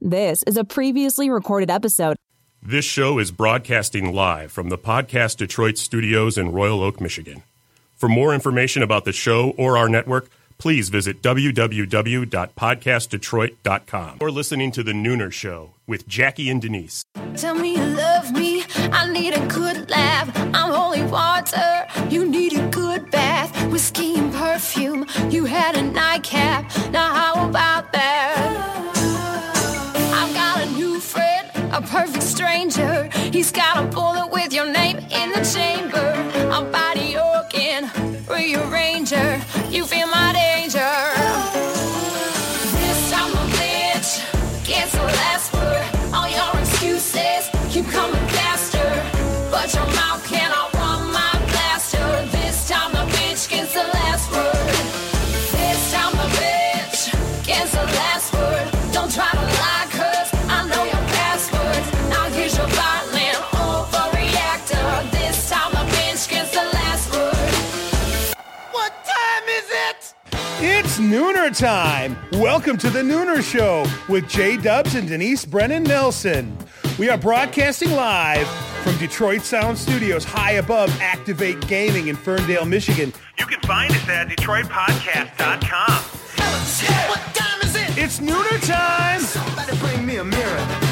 This is a previously recorded episode. This show is broadcasting live from the Podcast Detroit studios in Royal Oak, Michigan. For more information about the show or our network, please visit www.podcastdetroit.com or listening to The Nooner Show with Jackie and Denise. Tell me you love me. I need a good laugh. I'm holy water. You need a good bath. Whiskey and perfume. You had a nightcap. Now, how about that? A perfect stranger. He's got a bullet with your name in the chamber. I'm body organ, rearranger. You feel my danger. Nooner time. Welcome to the Nooner Show with Jay Dubs and Denise Brennan Nelson. We are broadcasting live from Detroit Sound Studios, high above Activate Gaming in Ferndale, Michigan. You can find us at DetroitPodcast.com. What time is it? It's Nooner time. Somebody bring me a mirror.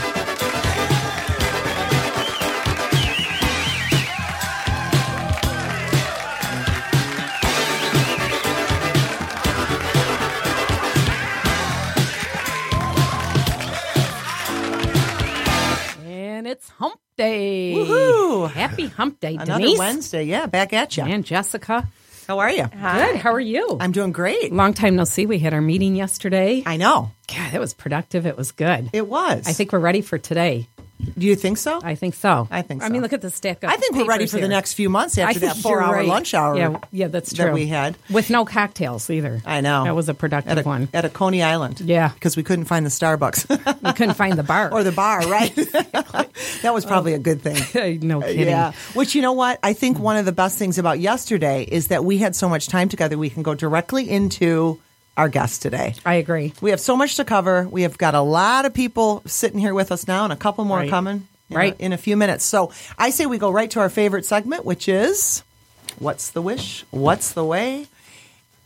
And it's hump day. Woohoo! Happy hump day, Another Denise. Wednesday. Yeah, back at you. And Jessica. How are you? Good. How are you? I'm doing great. Long time no see. We had our meeting yesterday. I know. God, it was productive. It was good. It was. I think we're ready for today. Do you think so? I think so. I think so. I mean, look at the stack of I think we're ready papers for the next few months after think that four hour right. lunch hour. Yeah, yeah, that's that true. we had. with no cocktails either. I know. that was a productive at a, one. At a Coney Island. Yeah. Because we couldn't find the Starbucks We couldn't find the bar or the bar, right? that was probably a good thing. no uh, kidding. Yeah. Which, you know what? I think one of the best things about yesterday is that we had so much time together, we can go directly into our guest today. I agree. We have so much to cover. We have got a lot of people sitting here with us now, and a couple more Right. coming in a- Right. in a few minutes. So I say we go right to our favorite segment, which is What's the Wish? What's the Way?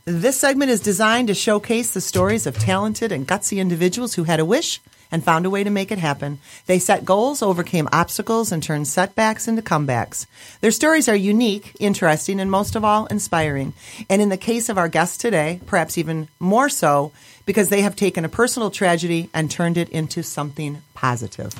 This segment is designed to showcase the stories of talented and gutsy individuals who had a wish and found a way to make it happen. They set goals, overcame obstacles, and turned setbacks into comebacks. Their stories are unique, interesting, and most of all, inspiring. And in the case of our guest today, perhaps even more so because they have taken a personal tragedy and turned it into something positive.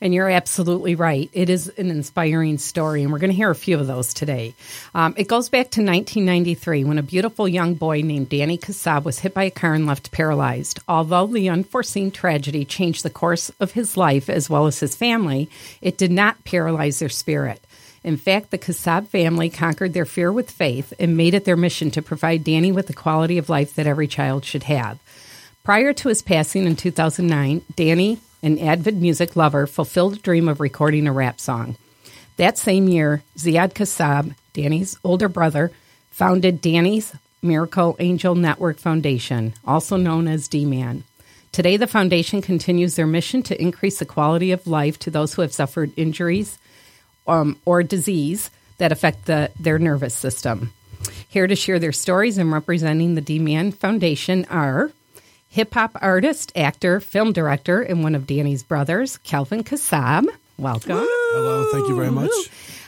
And you're absolutely right. It is an inspiring story, and we're going to hear a few of those today. Um, it goes back to 1993 when a beautiful young boy named Danny Kassab was hit by a car and left paralyzed. Although the unforeseen tragedy changed the course of his life as well as his family, it did not paralyze their spirit. In fact, the Kassab family conquered their fear with faith and made it their mission to provide Danny with the quality of life that every child should have. Prior to his passing in 2009, Danny, an avid music lover, fulfilled a dream of recording a rap song. That same year, Ziad Kassab, Danny's older brother, founded Danny's Miracle Angel Network Foundation, also known as D-Man. Today, the foundation continues their mission to increase the quality of life to those who have suffered injuries um, or disease that affect the, their nervous system. Here to share their stories and representing the D-Man Foundation are hip hop artist, actor, film director, and one of Danny's brothers, Calvin Kassab. Welcome. Hello, thank you very much.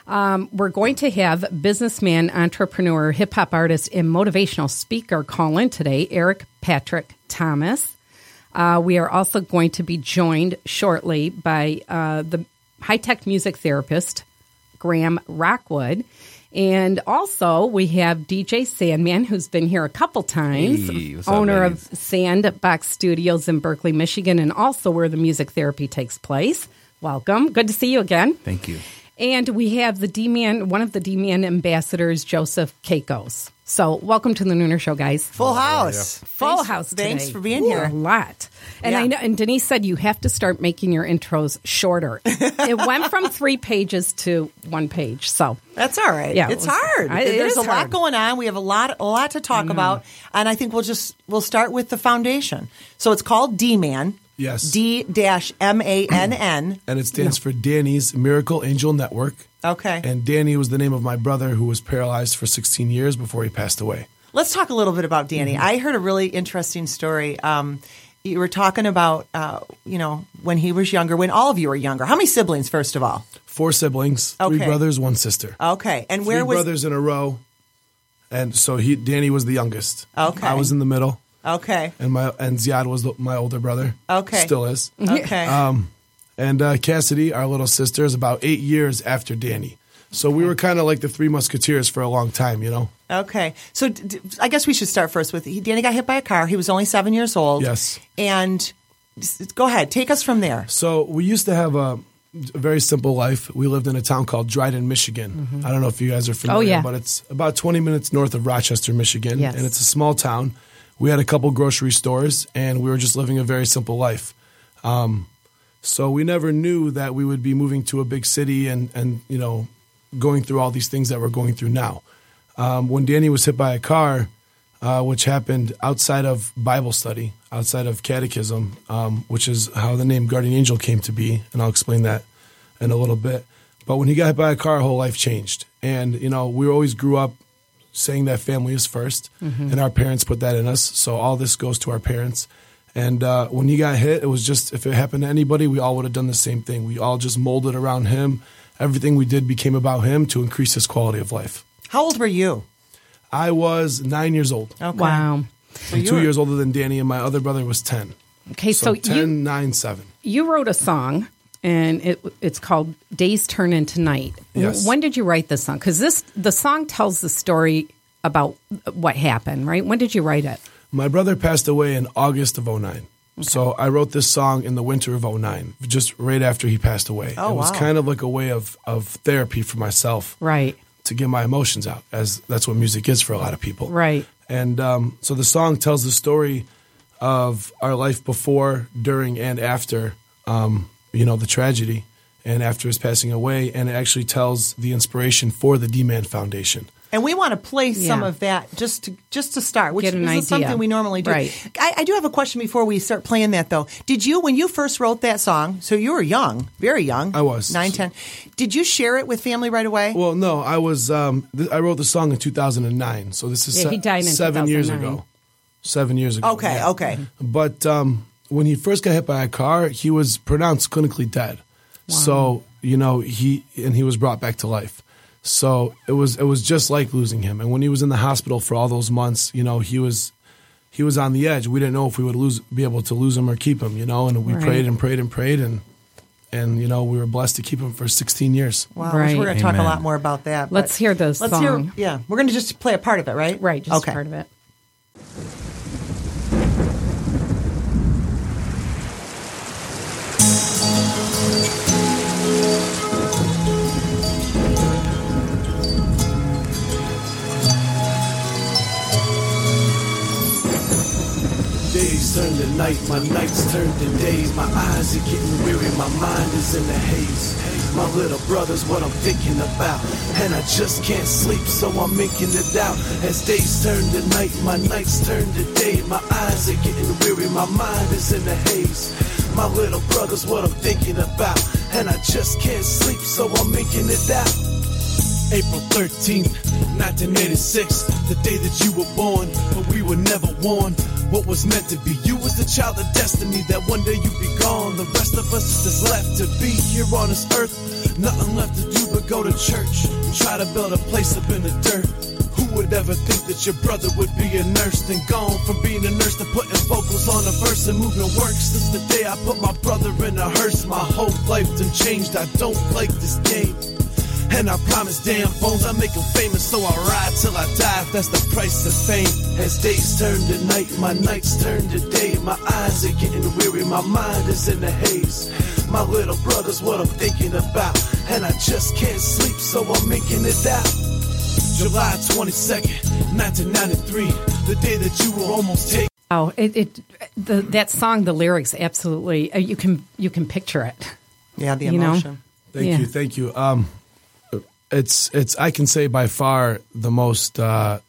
Um, we're going to have businessman, entrepreneur, hip hop artist, and motivational speaker call in today, Eric Patrick Thomas. Uh, we are also going to be joined shortly by uh, the high tech music therapist, Graham Rockwood. And also, we have DJ Sandman, who's been here a couple times, Hey, what's up, owner of? Sandbox Studios in Berkley, Michigan, and also where the music therapy takes place. Welcome. Good to see you again. Thank you. And we have the D Man, one of the D Man ambassadors, Joseph Keikos. So, welcome to the Nooner Show, guys. Full oh, house. Full Thanks- house. Thanks for being Ooh, here. A lot. And Yeah. I know. And Denise said you have to start making your intros shorter. it went from three pages to one page. So That's all right. Yeah, it it's was- hard. I- it There's is a lot hard. going on. We have a lot, a lot to talk about, and I think we'll just we'll start with the foundation. So it's called D Man. Yes. D dash M A N N. and it stands for Danny's Miracle Angel Network. Okay. And Danny was the name of my brother who was paralyzed for 16 years before he passed away. Let's talk a little bit about Danny. Mm-hmm. I heard a really interesting story. Um, you were talking about, uh, you know, when he was younger, when all of you were younger. How many siblings, first of all? Four siblings, three Okay. brothers, one sister. Okay. And where three was. brothers in a row. And so he Danny was the youngest. Okay. I was in the middle. Okay. And my and Ziad was the, my older brother. Okay. Still is. Okay. And uh, Cassidy, our little sister, is about eight years after Danny. So we were kind of like the three musketeers for a long time, you know? Okay, so d- d- I guess we should start first with he, Danny got hit by a car. He was only seven years old. Yes. and go ahead, take us from there. So we used to have a, a very simple life. We lived in a town called Dryden, Michigan. I don't know if you guys are familiar, oh, yeah. but it's about 20 minutes north of Rochester, Michigan. Yes. And it's a small town. We had a couple grocery stores, and we were just living a very simple life. Um, so we never knew that we would be moving to a big city and, and you know, going through all these things that we're going through now. Um, when Danny was hit by a car, uh, which happened outside of Bible study, outside of catechism, um, which is how the name Guardian Angel came to be, and I'll explain that in a little bit. But when he got hit by a car, whole life changed, and you know we always grew up saying that family is 1st and our parents put that in us. So all this goes to our parents. And uh, when he got hit, it was just if it happened to anybody, we all would have done the same thing. We all just molded around him. Everything we did became about him to increase his quality of life. How old were you? I was nine years old. Okay. Wow. So I'm two were- years older than Danny, and my other brother was 10. Okay, so, So, 10, you 9, 7. you wrote a song, and it it's called "Days Turn into Night." Yes. When did you write this song? Because this the song tells the story about what happened. Right? When did you write it? My brother passed away in August of 09. So I wrote this song in the winter of 09, just right after he passed away. Oh, it was wow. kind of like a way of, of therapy for myself Right. to get my emotions out, as that's what music is for a lot of people. Right. And um, so the song tells the story of our life before, during, and after, um, you know, the tragedy and after his passing away. And it actually tells the inspiration for the D-Man Foundation. And we want to play some of that just to just to start, which Get an is something we normally do. Right. I, I do have a question before we start playing that, though. Did you, when you first wrote that song, so you were young, very young, I was. nine, ten. Did you share it with family right away? Well, no, I was. Um, th- I wrote the song in 2009, so this is Yeah, se- he died in seven years ago. Seven years ago. okay, yeah. okay. But um, when he first got hit by a car, he was pronounced clinically dead. So you know he and he was brought back to life. So it was it was just like losing him. And when he was in the hospital for all those months, you know he was he was on the edge. We didn't know if we would lose be able to lose him or keep him. You know, and we Right. prayed and prayed and prayed and. And you know we were blessed to keep him for 16 years. Wow, Right. we're going to talk a lot more about that. Let's hear the let's song. Hear, yeah, we're going to just play a part of it, right? Right. Just okay. part of it. Night, my nights turn to days. My eyes are getting weary, my mind is in a haze. My little brother's what I'm thinking about. And I just can't sleep, so I'm making it out. As days turn to night, my nights turn to day. My eyes are getting weary, my mind is in a haze. My little brother's what I'm thinking about. And I just can't sleep, so I'm making it out. April 13th, 1986, the day that you were born, but we were never warned what was meant to be. You was the child of destiny that one day you'd be gone. The rest of us is just left to be here on this earth. Nothing left to do but go to church and try to build a place up in the dirt. Who would ever think that your brother would be a nurse? Then gone from being a nurse to putting vocals on a verse and moving work. Since the day I put my brother in a hearse, my whole life done changed. I don't like this game. And I promise damn phones I make 'em famous so I ride till I die that's the price of fame. As days turn to night, my nights turn to day. My eyes are getting weary, my mind is in the haze. My little brother's what I'm thinking about. And I just can't sleep so I'm making it out. July 22nd, 1993, the day that you were almost taken. Oh, it, it the, that song, the lyrics, absolutely. uh, You can you can picture it. Yeah, the You know? emotion. Thank Yeah. you, thank you. Um, it's it's I can say by far the most uh,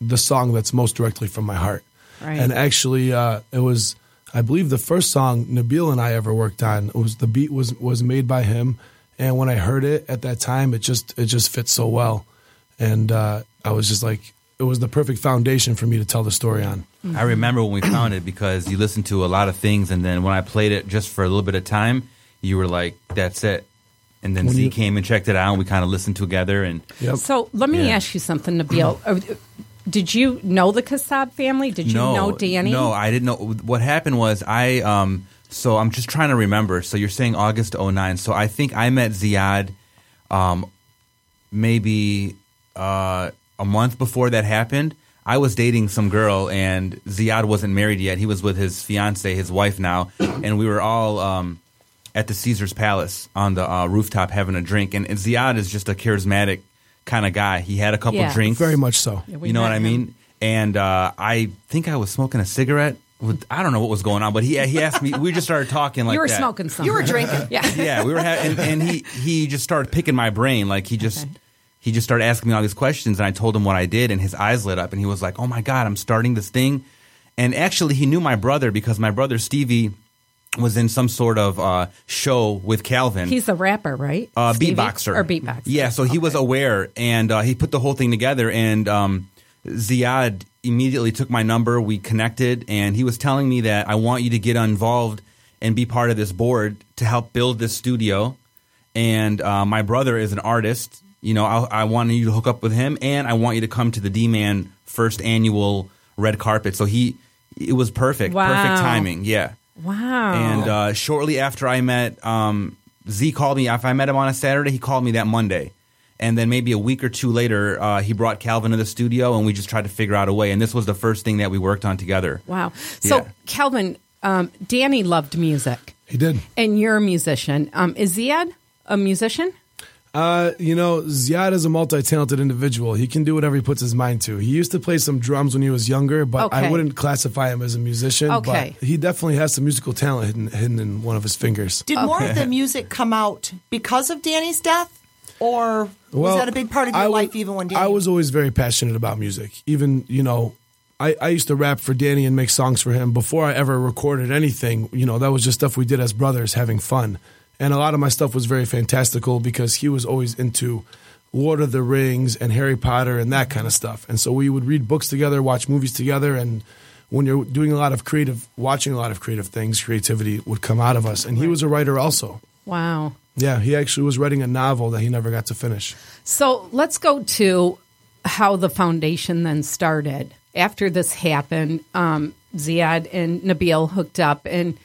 the song that's most directly from my heart. Right. And actually, uh, it was I believe the first song Nabil and I ever worked on it was the beat was was made by him, and when I heard it at that time, it just it just fit so well, and uh, I was just like it was the perfect foundation for me to tell the story on. I remember when we found it because you listened to a lot of things, and then when I played it just for a little bit of time, you were like, "That's it." And then When Z you- came and checked it out, and we kind of listened together. And Yep. So let me Yeah. ask you something, Nabil. Uh, Did you know the Kassab family? Did you no, know Danny? No, I didn't know. What happened was I. Um, so I'm just trying to remember. So you're saying August 09. So I think I met Ziad, um, maybe uh, a month before that happened. I was dating some girl, and Ziad wasn't married yet. He was with his fiance, his wife now, and we were all um, at the Caesar's Palace on the uh, rooftop having a drink. And, and Ziad is just a charismatic kind of guy. He had a couple Yeah. drinks, Very much so. Yeah, we you know what met I him. mean? And uh, I think I was smoking a cigarette. With, I don't know what was going on, but he he asked me. We just started talking like you were that. smoking something. You were drinking. Yeah. Yeah, we were, ha- and, and he he just started picking my brain. Like he just Okay. he just started asking me all these questions, and I told him what I did, and his eyes lit up, and he was like, "Oh my god, I'm starting this thing." And actually, he knew my brother because my brother Stevie was in some sort of uh, show with Calvin. He's a rapper, right? uh, Stevie? beatboxer Or beatboxer. Yeah, so he was aware, and uh, he put the whole thing together. And um, Ziad immediately took my number. We connected, and he was telling me that I want you to get involved and be part of this board to help build this studio. And uh, my brother is an artist. You know, I, I want you to hook up with him, and I want you to come to the D Man first annual red carpet. So he, it was perfect, Wow. perfect timing. Yeah. Wow. And uh, shortly after I met um, Z, called me. If I met him on a Saturday, he called me that Monday. And then maybe a week or two later, uh, he brought Calvin to the studio, and we just tried to figure out a way. And this was the first thing that we worked on together. wow. So, Yeah. Calvin, um, Danny loved music, He did. and you're a musician. Um, is Ziad a musician? Uh, you know, Ziad is a multi-talented individual. He can do whatever he puts his mind to. He used to play some drums when he was younger, but I wouldn't classify him as a musician. Okay. But he definitely has some musical talent hidden, hidden in one of his fingers. Did more of the music come out because of Danny's death, or was that a big part of your I life even when Danny? I was always very passionate about music. Even, you know, I, I used to rap for Danny and make songs for him before I ever recorded anything. You know, that was just stuff we did as brothers having fun. And a lot of my stuff was very fantastical because he was always into Lord of the Rings and Harry Potter and that kind of stuff. And so we would read books together, watch movies together, and when you're doing a lot of creative, watching a lot of creative things, creativity would come out of us. And he was a writer also. Wow. Yeah, he actually was writing a novel that he never got to finish. So let's go to how the foundation then started. After this happened, um, Ziad and Nabil hooked up, and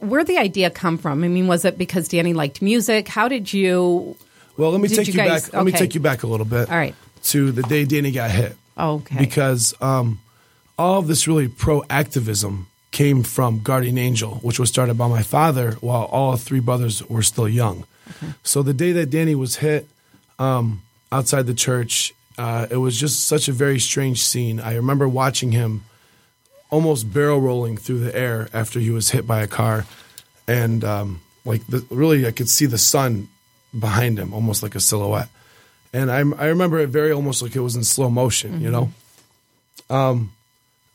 where the idea come from? I mean, was it because Danny liked music? How did you? Well, let me take you you, guys- back. Let me take you back a little bit. All right. To the day Danny got hit, Oh, okay. because um, all of this really pro activism came from Guardian Angel, which was started by my father while all three brothers were still young. So the day that Danny was hit um, outside the church, uh, it was just such a very strange scene. I remember watching him almost barrel rolling through the air after he was hit by a car, and um, like the, really, I could see the sun behind him, almost like a silhouette. And I, I remember it very almost like it was in slow motion, you know. Um,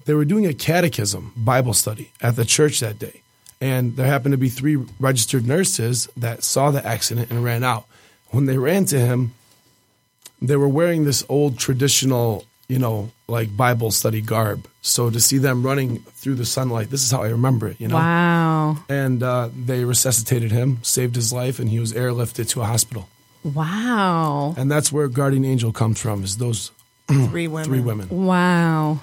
they were doing a catechism Bible study at the church that day, and there happened to be three registered nurses that saw the accident and ran out. When they ran to him, they were wearing this old traditional, you know, like Bible study garb. So to see them running through the sunlight, this is how I remember it, you know. wow. And uh, they resuscitated him, saved his life, and he was airlifted to a hospital. Wow. And that's where Guardian Angel comes from, is those three women. three women. Wow.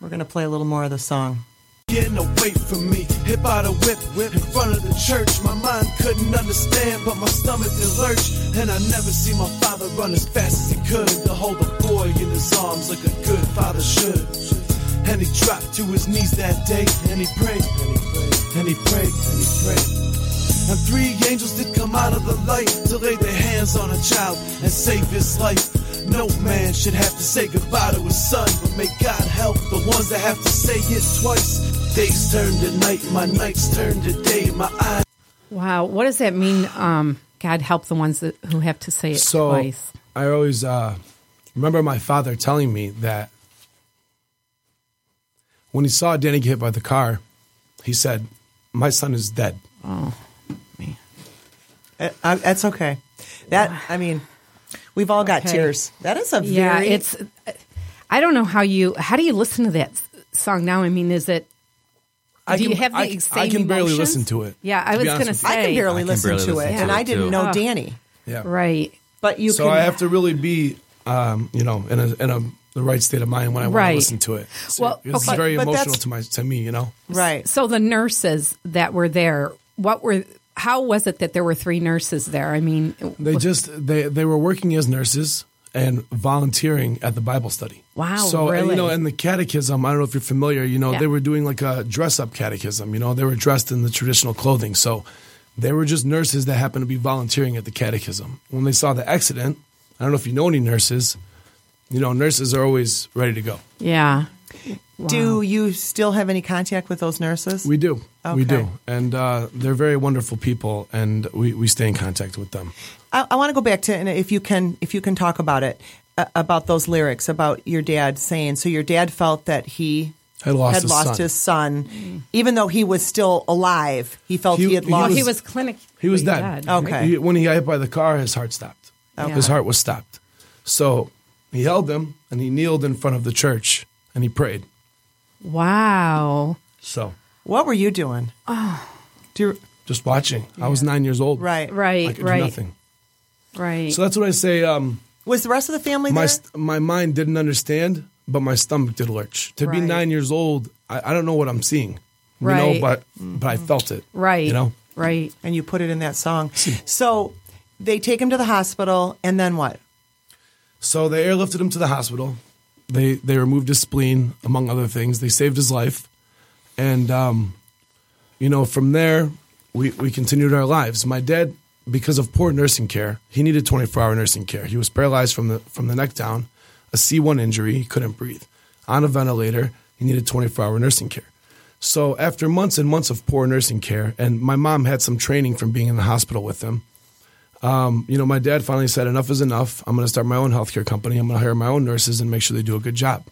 We're gonna play a little more of the song. Getting away from me, hit by the whip, whip in front of the church. My mind couldn't understand, but my stomach did lurch. And I never see my father run as fast as he could to hold a boy in his arms like a good father should. And he dropped to his knees that day, and he prayed, and he prayed, and he prayed, and he prayed. And three angels did come out of the light to lay their hands on a child and save his life. No man should have to say goodbye to his son, but may God help the ones that have to say it twice. Days turn to night, my nights turn to day, my eyes. Wow. What does that mean? Um, God help the ones that, who have to say it So twice. I always uh, remember my father telling me that when he saw Danny get hit by the car, he said, "My son is dead." Oh, Uh, uh, that's okay. That I mean, we've all got Okay. tears. That is a yeah, very it's. I don't know how you. How do you listen to that song now? I mean, is it? I do you can- have the I same I can barely emotions? listen to it, Yeah, I to was be going to say. I can barely I can listen barely to listen it, to and it, I didn't too. know Oh. Danny. Yeah. Right. But you so can. I have to really be, um, you know, in a in a the right state of mind when I want Right. to listen to it. So Well, it's okay. very But emotional to my to me. You know, right. So the nurses that were there, what were? How was it that there were three nurses there? I mean, they just they they were working as nurses and volunteering at the Bible study. Wow, So and, you know, in the catechism, I don't know if you're familiar. You know, Yeah. they were doing like a dress up catechism. You know, they were dressed in the traditional clothing. So they were just nurses that happened to be volunteering at the catechism. When they saw the accident, I don't know if you know any nurses. You know, nurses are always ready to go. yeah. Do you still have any contact with those nurses? We do. We do. And uh, they're very wonderful people, and we, we stay in contact with them. I, I want to go back to and if you can if you can talk about it uh, about those lyrics about your dad saying so your dad felt that he Had lost had his lost son. his son even though he was still alive he felt he, He- had he lost Well, he was- was clinic. He was dead. Okay. He- when he got hit by the car, his heart stopped. Okay. His heart was stopped. So he held him and he kneeled in front of the church and he prayed. Wow. So what were you doing Oh. do you, just watching. I was nine years old. right I Right. do Right. nothing. Right. So that's what I say. Um, was the rest of the family my there my mind didn't understand, but my stomach did lurch. To be nine years old, I, I don't know what I'm seeing. You Right. know, but but I felt it. right. You know. Right. and you put it in that song so they take him to the hospital and then what So they airlifted him to the hospital. They they removed his spleen, among other things. They saved his life, and um, you know from there we we continued our lives. My dad, because of poor nursing care, he needed twenty four hour nursing care. He was paralyzed from the from the neck down, a C one injury. He couldn't breathe, on a ventilator. He needed twenty four hour nursing care. So after months and months of poor nursing care, and my mom had some training from being in the hospital with him um, you know, my dad finally said, enough is enough. I'm going to start my own healthcare company. I'm going to hire my own nurses and make sure they do a good job.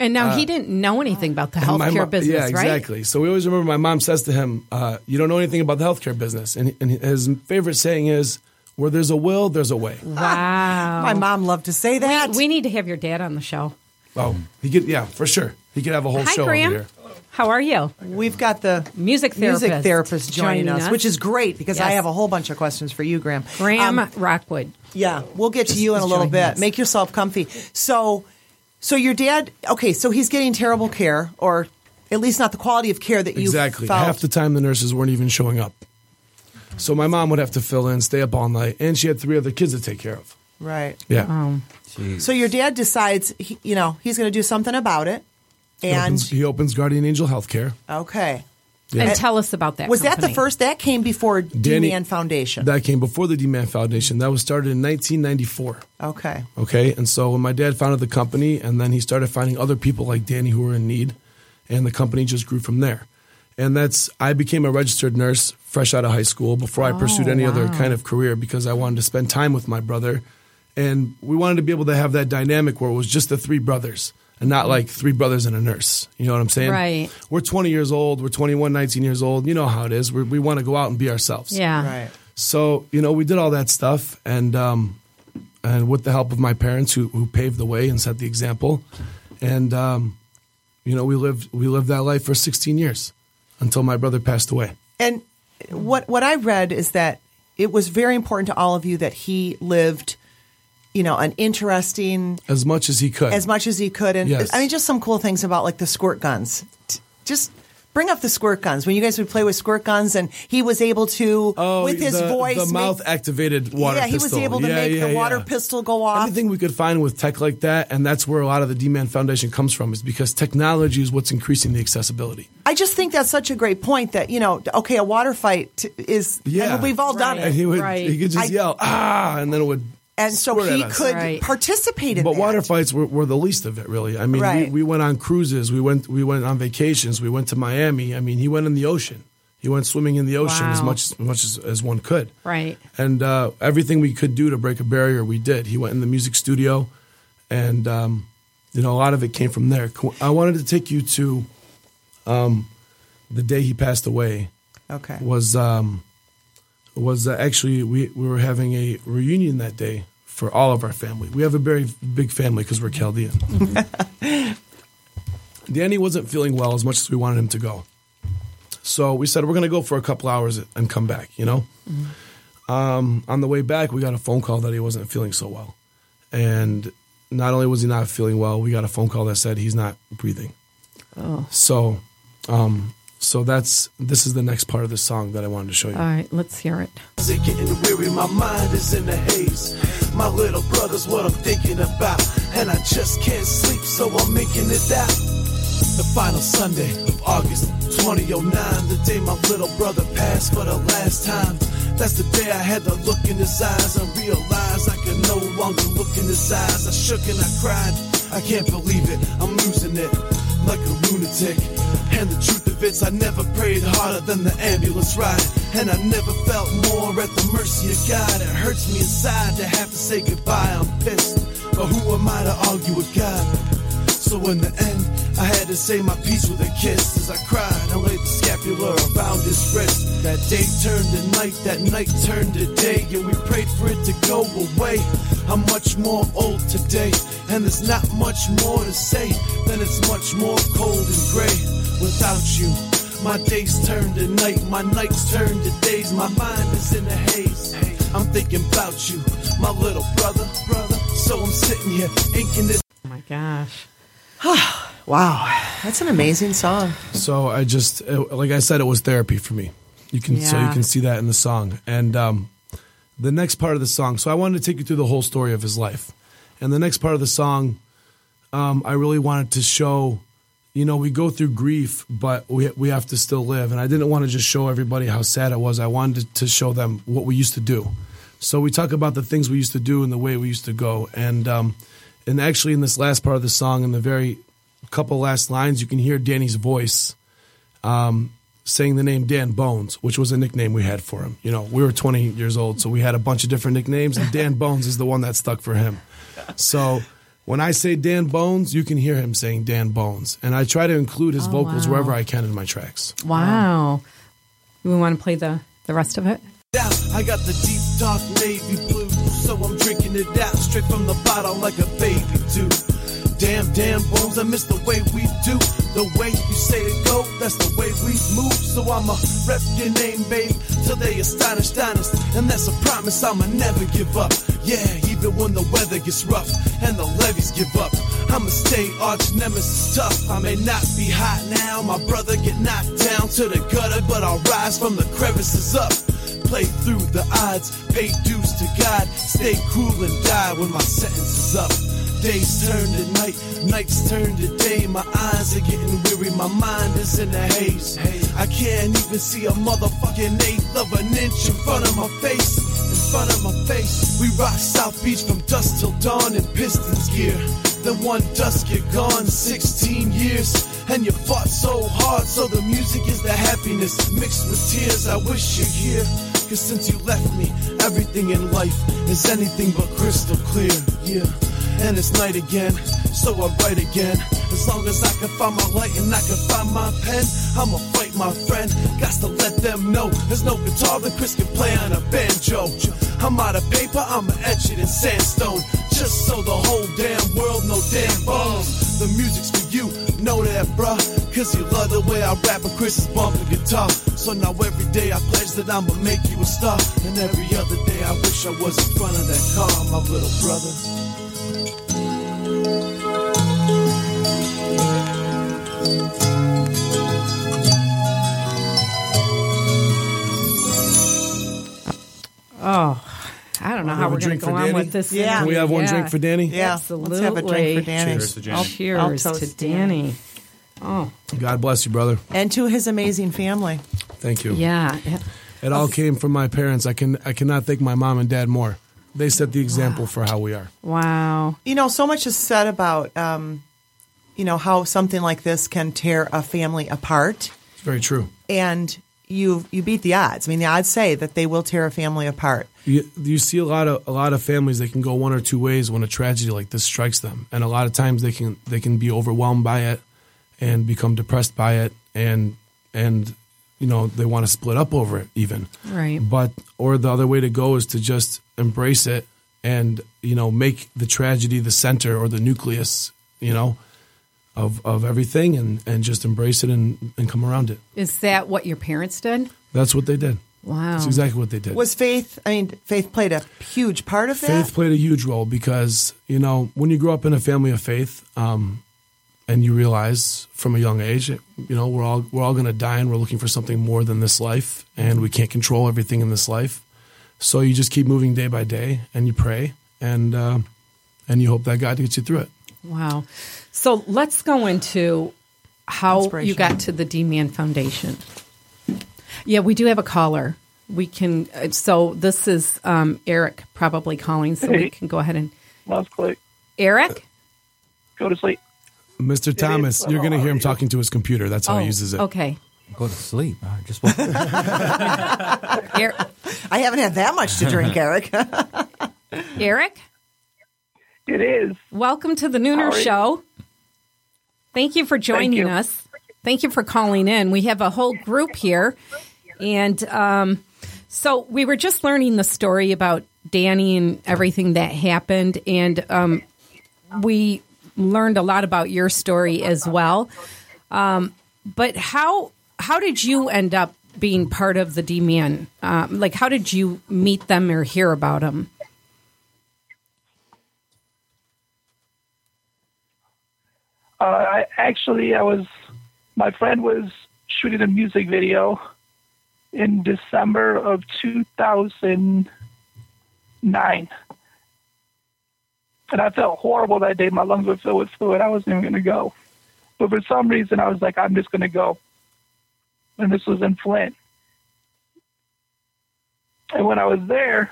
And now he didn't know anything about the healthcare mo- business, Yeah, right? exactly. So we always remember my mom says to him, uh, you don't know anything about the healthcare business. And, and his favorite saying is, where there's a will, there's a way. Wow. my mom loved to say that We need to have your dad on the show. Oh, he could, yeah, for sure. He could have a whole Hi, show Graham. over here. How are you? We've got the Music therapist. music therapist joining, joining us, us. which is great because I have a whole bunch of questions for you, Graham. Graham Um, Rockwood. yeah, we'll get to you in a little bit. us. Make yourself comfy. So, so your dad, okay, so he's getting terrible care, or at least not the quality of care that you Exactly. felt. Half the time the nurses weren't even showing up. So my mom would have to fill in, stay up all night, and she had three other kids to take care of. right. Yeah. Oh. So your dad decides, he, you know, he's going to do something about it, He and opens, he opens Guardian Angel Healthcare. okay, And tell us about that. was that the first? That came before Danny- D-Man Foundation. That came before the D-Man Foundation. That was started in 1994. okay, Okay, and so when my dad founded the company, and then he started finding other people like Danny who were in need, and the company just grew from there. And that's I became a registered nurse fresh out of high school before I oh, pursued any other kind of career because I wanted to spend time with my brother, and we wanted to be able to have that dynamic where it was just the three brothers and not like three brothers and a nurse. You know what I'm saying? Right. We're 20 years old. We're 21, 19 years old. You know how it is. We're, we want to go out and be ourselves. Yeah. right. So you know, we did all that stuff, and um, and with the help of my parents, who who paved the way and set the example, and um, you know, we lived we lived that life for 16 years until my brother passed away. And what what I read is that it was very important to all of you that he lived, you know, an interesting As much as he could. as much as he could. And Yes. I mean, just some cool things about like the squirt guns. Just bring up the squirt guns when you guys would play with squirt guns, and he was able to with his Oh, the, voice the make- mouth activated water yeah, he was able to Yeah, make yeah, the water yeah. pistol go off. Anything we could find with tech like that, and that's where a lot of the D-Man Foundation comes from, is because technology is what's increasing the accessibility. I just think that's such a great point that you know, okay, a water fight is. Yeah. and we've all done it. And it, he would Right. he could just I- yell ah, and then it would. And so squirt he could Right. participate in But that. water fights were, were the least of it, really. I mean, Right. we, we went on cruises, we went we went on vacations, we went to Miami. I mean, he went in the ocean. He went swimming in the ocean as much as much as, as one could. Right. And uh, everything we could do to break a barrier, we did. He went in the music studio, and um, you know, a lot of it came from there. I wanted to take you to um, the day he passed away Okay. was um, was uh, actually we, we were having a reunion that day for all of our family. We have a very big family because we're Chaldean. Danny wasn't feeling well as much as we wanted him to go, so we said we're going to go for a couple hours and come back. You know, um, on the way back we got a phone call that he wasn't feeling so well, and not only was he not feeling well, we got a phone call that said he's not breathing. Oh. So, um, so that's this is the next part of the song that I wanted to show you. All right, let's hear it. Is it getting weary? My mind is in the haze. My little brother's what I'm thinking about. And I just can't sleep, so I'm making it out. The final Sunday of August 2009, the day my little brother passed for the last time. That's the day I had the look in his eyes and realized I could no longer look in his eyes. I shook and I cried. I can't believe it. I'm losing it like a lunatic. And the truth of it's, I never prayed harder than the ambulance ride. And I never felt more at the mercy of God. It hurts me inside to have to say goodbye. I'm pissed. But who am I to argue with God? So in the end, I had to say my piece with a kiss as I cried. I laid the scapular around his wrist. That day turned to night, that night turned to day, and we prayed for it to go away. I'm much more old today, and there's not much more to say than it's much more cold and gray without you. My days turn to night, my nights turn to days, my mind is in a haze. I'm thinking about you, my little brother, brother. So I'm sitting here inking this. Oh my gosh. Wow, that's an amazing song. So I just, like I said, it was therapy for me. You can so you Yeah. can see that in the song, and um, the next part of the song. So I wanted to take you through the whole story of his life, and the next part of the song, um, I really wanted to show. You know, we go through grief, but we we have to still live, and I didn't want to just show everybody how sad it was. I wanted to show them what we used to do. So we talk about the things we used to do and the way we used to go, and um, and actually in this last part of the song, in the very couple last lines, you can hear Danny's voice um, saying the name Dan Bones, which was a nickname we had for him. You know, we were 20 years old, so we had a bunch of different nicknames, and Dan Bones is the one that stuck for him. So when I say Dan Bones, you can hear him saying Dan Bones, and I try to include his Oh, vocals wow. wherever I can in my tracks. Wow. We want to play the, the rest of it? down. I got the deep dark navy blue, so I'm drinking it out straight from the bottle like a baby do. Damn, damn bones, I miss the way we do. The way you say to go, that's the way we move. So I'ma rep your name, babe, till they astonished, honest. And that's a promise I'ma never give up. Yeah, even when the weather gets rough and the levees give up. I'ma stay arch nemesis tough. I may not be hot now, my brother get knocked down to the gutter, but I'll rise from the crevices up play through the odds, pay dues to God, stay cool and die when my sentence is up. Days turn to night, nights turn to day. My eyes are getting weary, my mind is in a haze. I can't even see a motherfucking eighth of an inch in front of my face. In front of my face, we rock South Beach from dusk till dawn in Pistons gear. Then one dusk you're gone, 16 years, and you fought so hard. So the music is the happiness mixed with tears. I wish you're here. Cause since you left me, everything in life is anything but crystal clear. Yeah. And it's night again, so I write again. As long as I can find my light and I can find my pen, I'ma fight my friend. Got to let them know there's no guitar that Chris can play on a banjo. I'm out of paper, I'ma etch it in sandstone. Just so the whole damn world know damn bones. The music's for you, know that, bruh. Cause you love the way I rap and Chris is bumping guitar. So now every day I pledge that I'ma make you a star. And every other day I wish I was in front of that car, my little brother. Oh, I don't know Wanna how have a we're going to drink go for on Danny? with this. Yeah. Can we have one Yeah. drink for Danny? Yeah, Absolutely. let's have a drink for Danny. Cheers to Danny. Cheers I'll to toast Danny. Oh, God bless you, brother. And to his amazing family. Thank you. yeah. It all came from my parents. I can I cannot thank my mom and dad more. They set the example for how we are. Wow. You know, so much is said about, um, you know, how something like this can tear a family apart. It's very true. And you you beat the odds. I mean, the odds say that they will tear a family apart. You, you see a lot of a lot of families that can go one or two ways when a tragedy like this strikes them, and a lot of times they can they can be overwhelmed by it and become depressed by it, and and you know they want to split up over it even. Right. But or the other way to go is to just embrace it and you know make the tragedy the center or the nucleus, you know, of of everything and and just embrace it and and come around it. Is that what your parents did? That's what they did. Wow. That's exactly what they did. Was faith? I mean, faith played a huge part of that. Faith played a huge role because you know when you grow up in a family of faith, um, and you realize from a young age, you know we're all we're all going to die, and we're looking for something more than this life, and we can't control everything in this life. So you just keep moving day by day, and you pray, and uh, and you hope that God gets you through it. Wow. So let's go into how you got to the D Man Foundation. Yeah, we do have a caller. We can. uh, So this is um, Eric probably calling, so we can go ahead and. That's quick. Eric. Go to sleep. Mr. Thomas, you're going to hear him talking to his computer. That's how oh, he uses it. Okay. Go to sleep. I just woke I haven't had that much to drink, Eric. Eric, It is. welcome to the Nooner How are you? Show. Thank you for joining you. us. Thank you for calling in. We have a whole group here, and um, so we were just learning the story about Danny and everything that happened, and um, we learned a lot about your story as well. Um, but how how did you end up being part of the D Man? Um, like, how did you meet them or hear about them? Uh, I actually, I was. My friend was shooting a music video in December of 2009, and I felt horrible that day. My lungs were filled with fluid. I wasn't even going to go, but for some reason, I was like, I'm just going to go. And this was in Flint. And when I was there,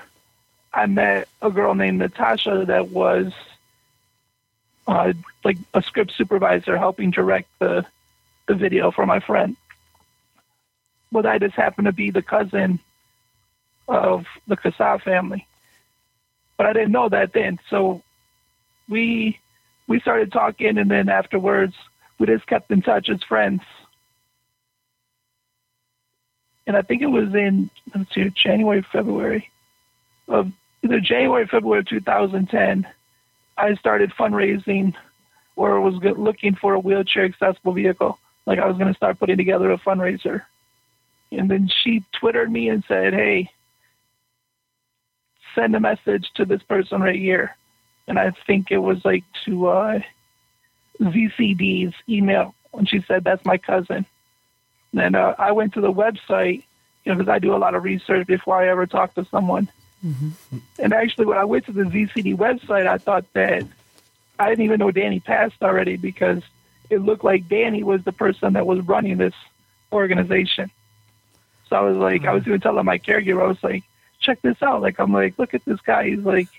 I met a girl named Natasha that was uh, like a script supervisor helping direct the the video for my friend. But I just happened to be the cousin of the Kassab family. But I didn't know that then. So we we started talking and then afterwards we just kept in touch as friends. And I think it was in let's see, January, February of either January, February of 2010. I started fundraising or was looking for a wheelchair accessible vehicle. Like I was going to start putting together a fundraiser. And then she Twittered me and said, Hey, send a message to this person right here. And I think it was like to uh, ZCD's email. And she said, That's my cousin. Then uh, I went to the website, you know, because I do a lot of research before I ever talk to someone. And actually, when I went to the ZCD website, I thought that I didn't even know Danny passed already because it looked like Danny was the person that was running this organization. So I was like, I was even telling my caregiver, I was like, check this out. Like, I'm like, look at this guy. He's like,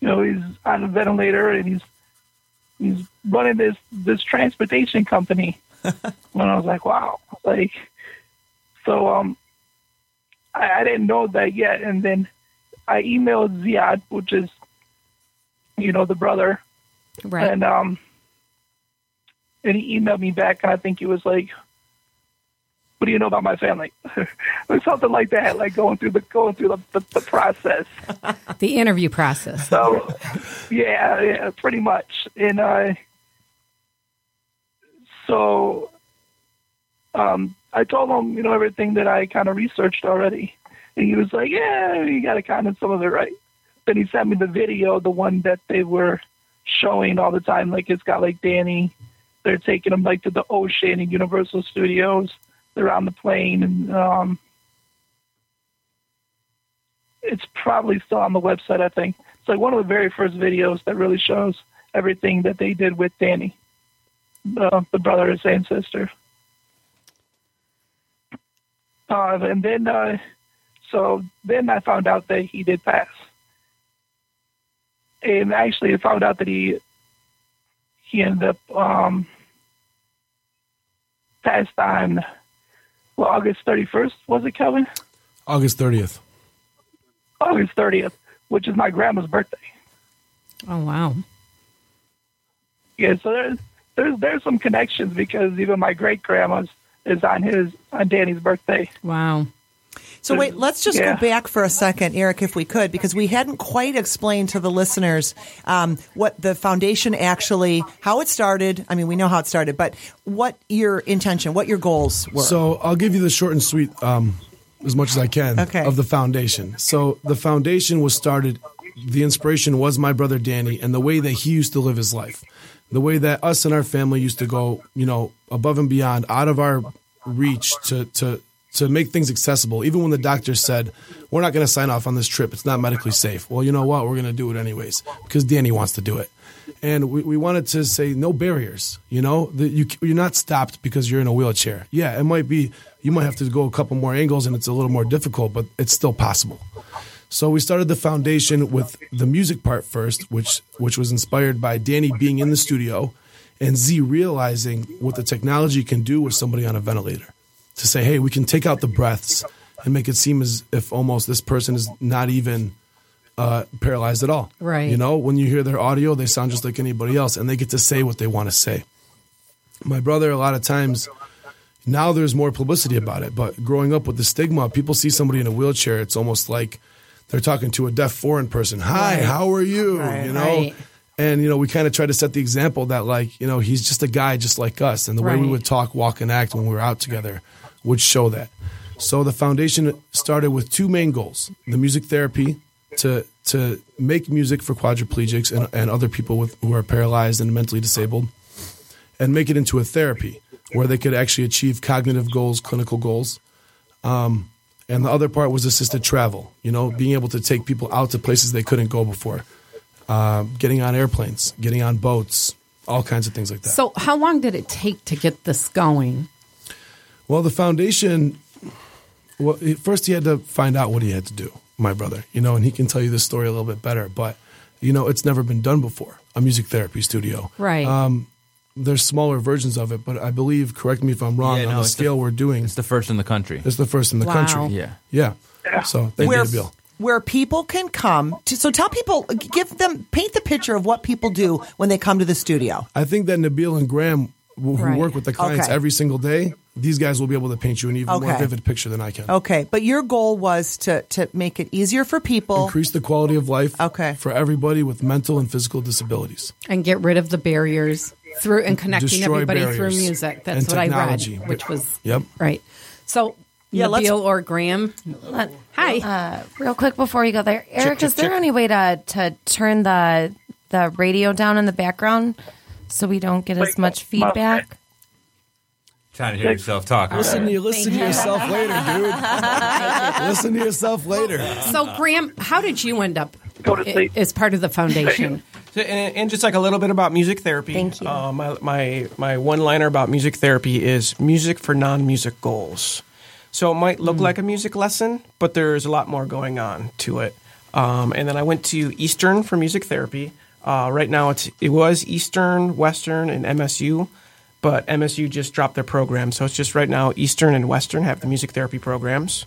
you know, he's on a ventilator and he's he's running this this transportation company. and I was like, wow. Like, so um, I, I didn't know that yet. And then I emailed Ziad, which is, you know, the brother, Right. and um, and he emailed me back, and I think he was like, "What do you know about my family?" or something like that, like going through the going through the, the, the process. the interview process. So, yeah, yeah, pretty much. And uh, so, um, I told him, you know, everything that I kind of researched already, and he was like, "Yeah, you got to kind of some of it right." Then he sent me the video, the one that they were showing all the time. Like it's got like Danny, they're taking him like to the ocean and Universal Studios. They're on the plane, and um, it's probably still on the website. I think it's like one of the very first videos that really shows everything that they did with Danny, the brother and sister. Uh, and then, uh, so then I found out that he did pass. And actually, I found out that he he ended up um, passed on well, August 31st, was it, Kevin? August 30th. August 30th, which is my grandma's birthday. Oh wow. Yeah, so there's there's there's some connections because even my great grandmas is on his on Danny's birthday. Wow. So wait, let's just Yeah. go back for a second, Eric, if we could, because we hadn't quite explained to the listeners um, what the foundation actually, how it started. I mean, we know how it started, but what your intention, what your goals were. So I'll give you the short and sweet, um, as much as I can, Okay. of the foundation. So the foundation was started. The inspiration was my brother Danny and the way that he used to live his life, the way that us and our family used to go, you know, above and beyond, out of our reach to to to make things accessible. Even when the doctor said we're not going to sign off on this trip, it's not medically safe. Well, you know what? We're going to do it anyways because Danny wants to do it and we, we wanted to say no barriers. You know, that you you're not stopped because you're in a wheelchair. Yeah, it might be you might have to go a couple more angles and it's a little more difficult, but it's still possible. So we started the foundation with the music part first, which which was inspired by Danny being in the studio and Z realizing what the technology can do with somebody on a ventilator. To say, hey, we can take out the breaths and make it seem as if almost this person is not even uh, paralyzed at all. Right. You know, when you hear their audio, they sound just like anybody else, and they get to say what they want to say. My brother, a lot of times, now there's more publicity about it, but growing up with the stigma, people see somebody in a wheelchair, it's almost like they're talking to a deaf foreign person. Hi, Right. how are you? Right. You know. Right. And you know, we kind of try to set the example that, like, you know, he's just a guy just like us, and the way we would talk, walk, and act when we were out together would show that. So the foundation started with two main goals: the music therapy to to make music for quadriplegics and, and other people with who are paralyzed and mentally disabled, and make it into a therapy where they could actually achieve cognitive goals, clinical goals. Um, and the other part was assisted travel. You know, being able to take people out to places they couldn't go before, um, getting on airplanes, getting on boats, all kinds of things like that. So, how long did it take to get this going? Well, the foundation. Well, first he had to find out what he had to do. My brother, you know, and he can tell you this story a little bit better. But you know, it's never been done before. A music therapy studio, Right. Um, there's smaller versions of it, but I believe, correct me if I'm wrong, Yeah, on no, the it's the- scale we're doing, It's the first in the country. it's the first in the Wow. country. Yeah. Yeah. So thank where, you, Bill. where people can come to, so tell people give them paint the picture of what people do when they come to the studio I think that Nabil and Graham, who, who Right. work with the clients Okay. every single day, these guys will be able to paint you an even more vivid picture than I can. okay but your goal was to to make it easier for people Increase the quality of life Okay. for everybody with mental and physical disabilities. and get rid of the barriers through and connecting Destroy everybody through barriers music. That's and what I technology. read, which was Yep. right. So, Yeah, let's- Nabil or Graham, hi. Uh, real quick before you go there, Eric, is there any way to to turn the the radio down in the background so we don't get as much feedback? Trying to hear yourself talk. Listen to you. Listen to yourself later, dude. listen to yourself later. so, Graham, how did you end up Go to i- sleep. as part of the foundation? So, and, and just like a little bit about music therapy. Thank you. Uh, my my my one liner about music therapy is music for non music goals. So it might look like a music lesson, but there's a lot more going on to it. Um, and then I went to Eastern for music therapy. Uh, right now, it's it was Eastern, Western, and MSU, but MSU just dropped their program, so it's just right now Eastern and Western have the music therapy programs.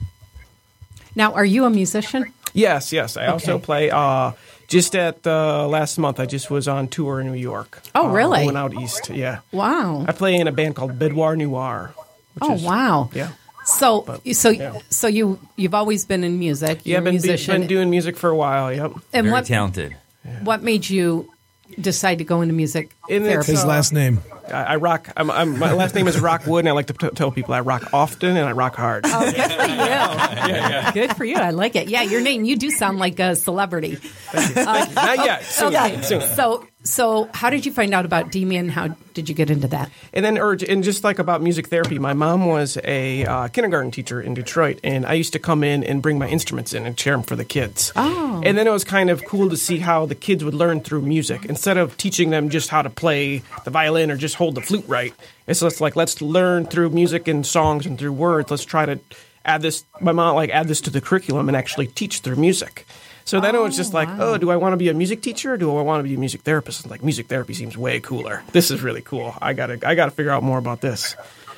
Now, are you a musician? Yes, yes. I also play. Uh, just at uh, last month, I just was on tour in New York. Oh, Uh, really? Going out east. Yeah. Wow. I play in a band called Bidwar Noir. which Oh, is- wow. Yeah. So, so, yeah. so you you've always been in music. Yeah, You're I've been, a musician. been doing music for a while. Yep. and Very what talented. what made you decide to go into music And it's, therapy? His uh, last name. I, I rock. I'm, I'm, my last name is Rockwood, and I like to t- tell people I rock often and I rock hard. Oh, good for you. Good for you. I like it. Yeah, your name. You do sound like a celebrity. Not yet. Soon. Okay. Soon. So, so how did you find out about D-Man? How did you get into that? And then, or, and just like about music therapy, my mom was a uh, kindergarten teacher in Detroit, and I used to come in and bring my instruments in and share them for the kids. Oh. And then it was kind of cool to see how the kids would learn through music instead of teaching them just how to play the violin or just hold the flute right. It's just like let's learn through music and songs and through words. Let's try to add this. My mom like add this to the curriculum and actually teach through music. So then it was just like, oh, do I want to be a music teacher or do I want to be a music therapist? And like music therapy seems way cooler. This is really cool. I gotta I gotta figure out more about this.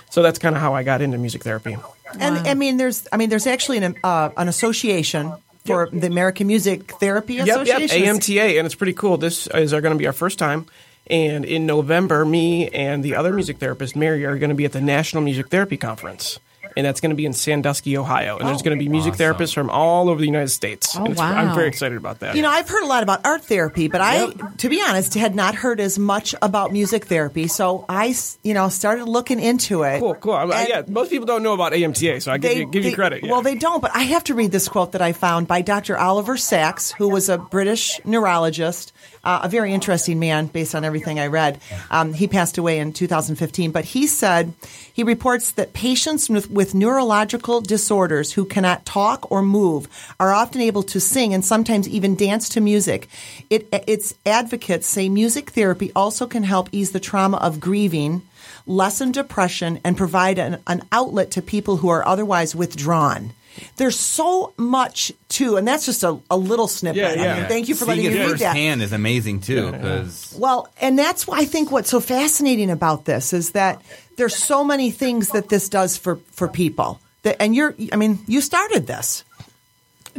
So that's kind of how I got into music therapy. and i mean there's i mean there's actually an uh, an association for the american music therapy Association. Yep, yep, association AMTA, and it's pretty cool. This is going to be our first time, And in November, me and the other music therapist, Mary, are going to be at the National Music Therapy Conference. And that's going to be in Sandusky, Ohio. And there's oh, going to be music therapists from all over the United States. Oh, wow. I'm very excited about that. You know, I've heard a lot about art therapy, but I, to be honest, had not heard as much about music therapy. So I, you know, started looking into it. Cool, cool. I- uh, yeah, most people don't know about AMTA, so I give, you, give you credit. Yeah. Well, they don't, but I have to read this quote that I found by Dr. Oliver Sacks, who was a British neurologist, uh, a very interesting man based on everything I read. Um, he passed away in 2015, but he said he reports that patients with, with neurological disorders who cannot talk or move are often able to sing and sometimes even dance to music. It, its advocates say music therapy also can help ease the trauma of grieving lessen depression, and provide an, an outlet to people who are otherwise withdrawn. There's so much too, and that's just a, a little snippet. I mean, thank you for Seeing letting me it read that. firsthand is amazing too. Because Well, and that's why I think what's so fascinating about this is that there's so many things that this does for for people. That, and you're, I mean, you started this.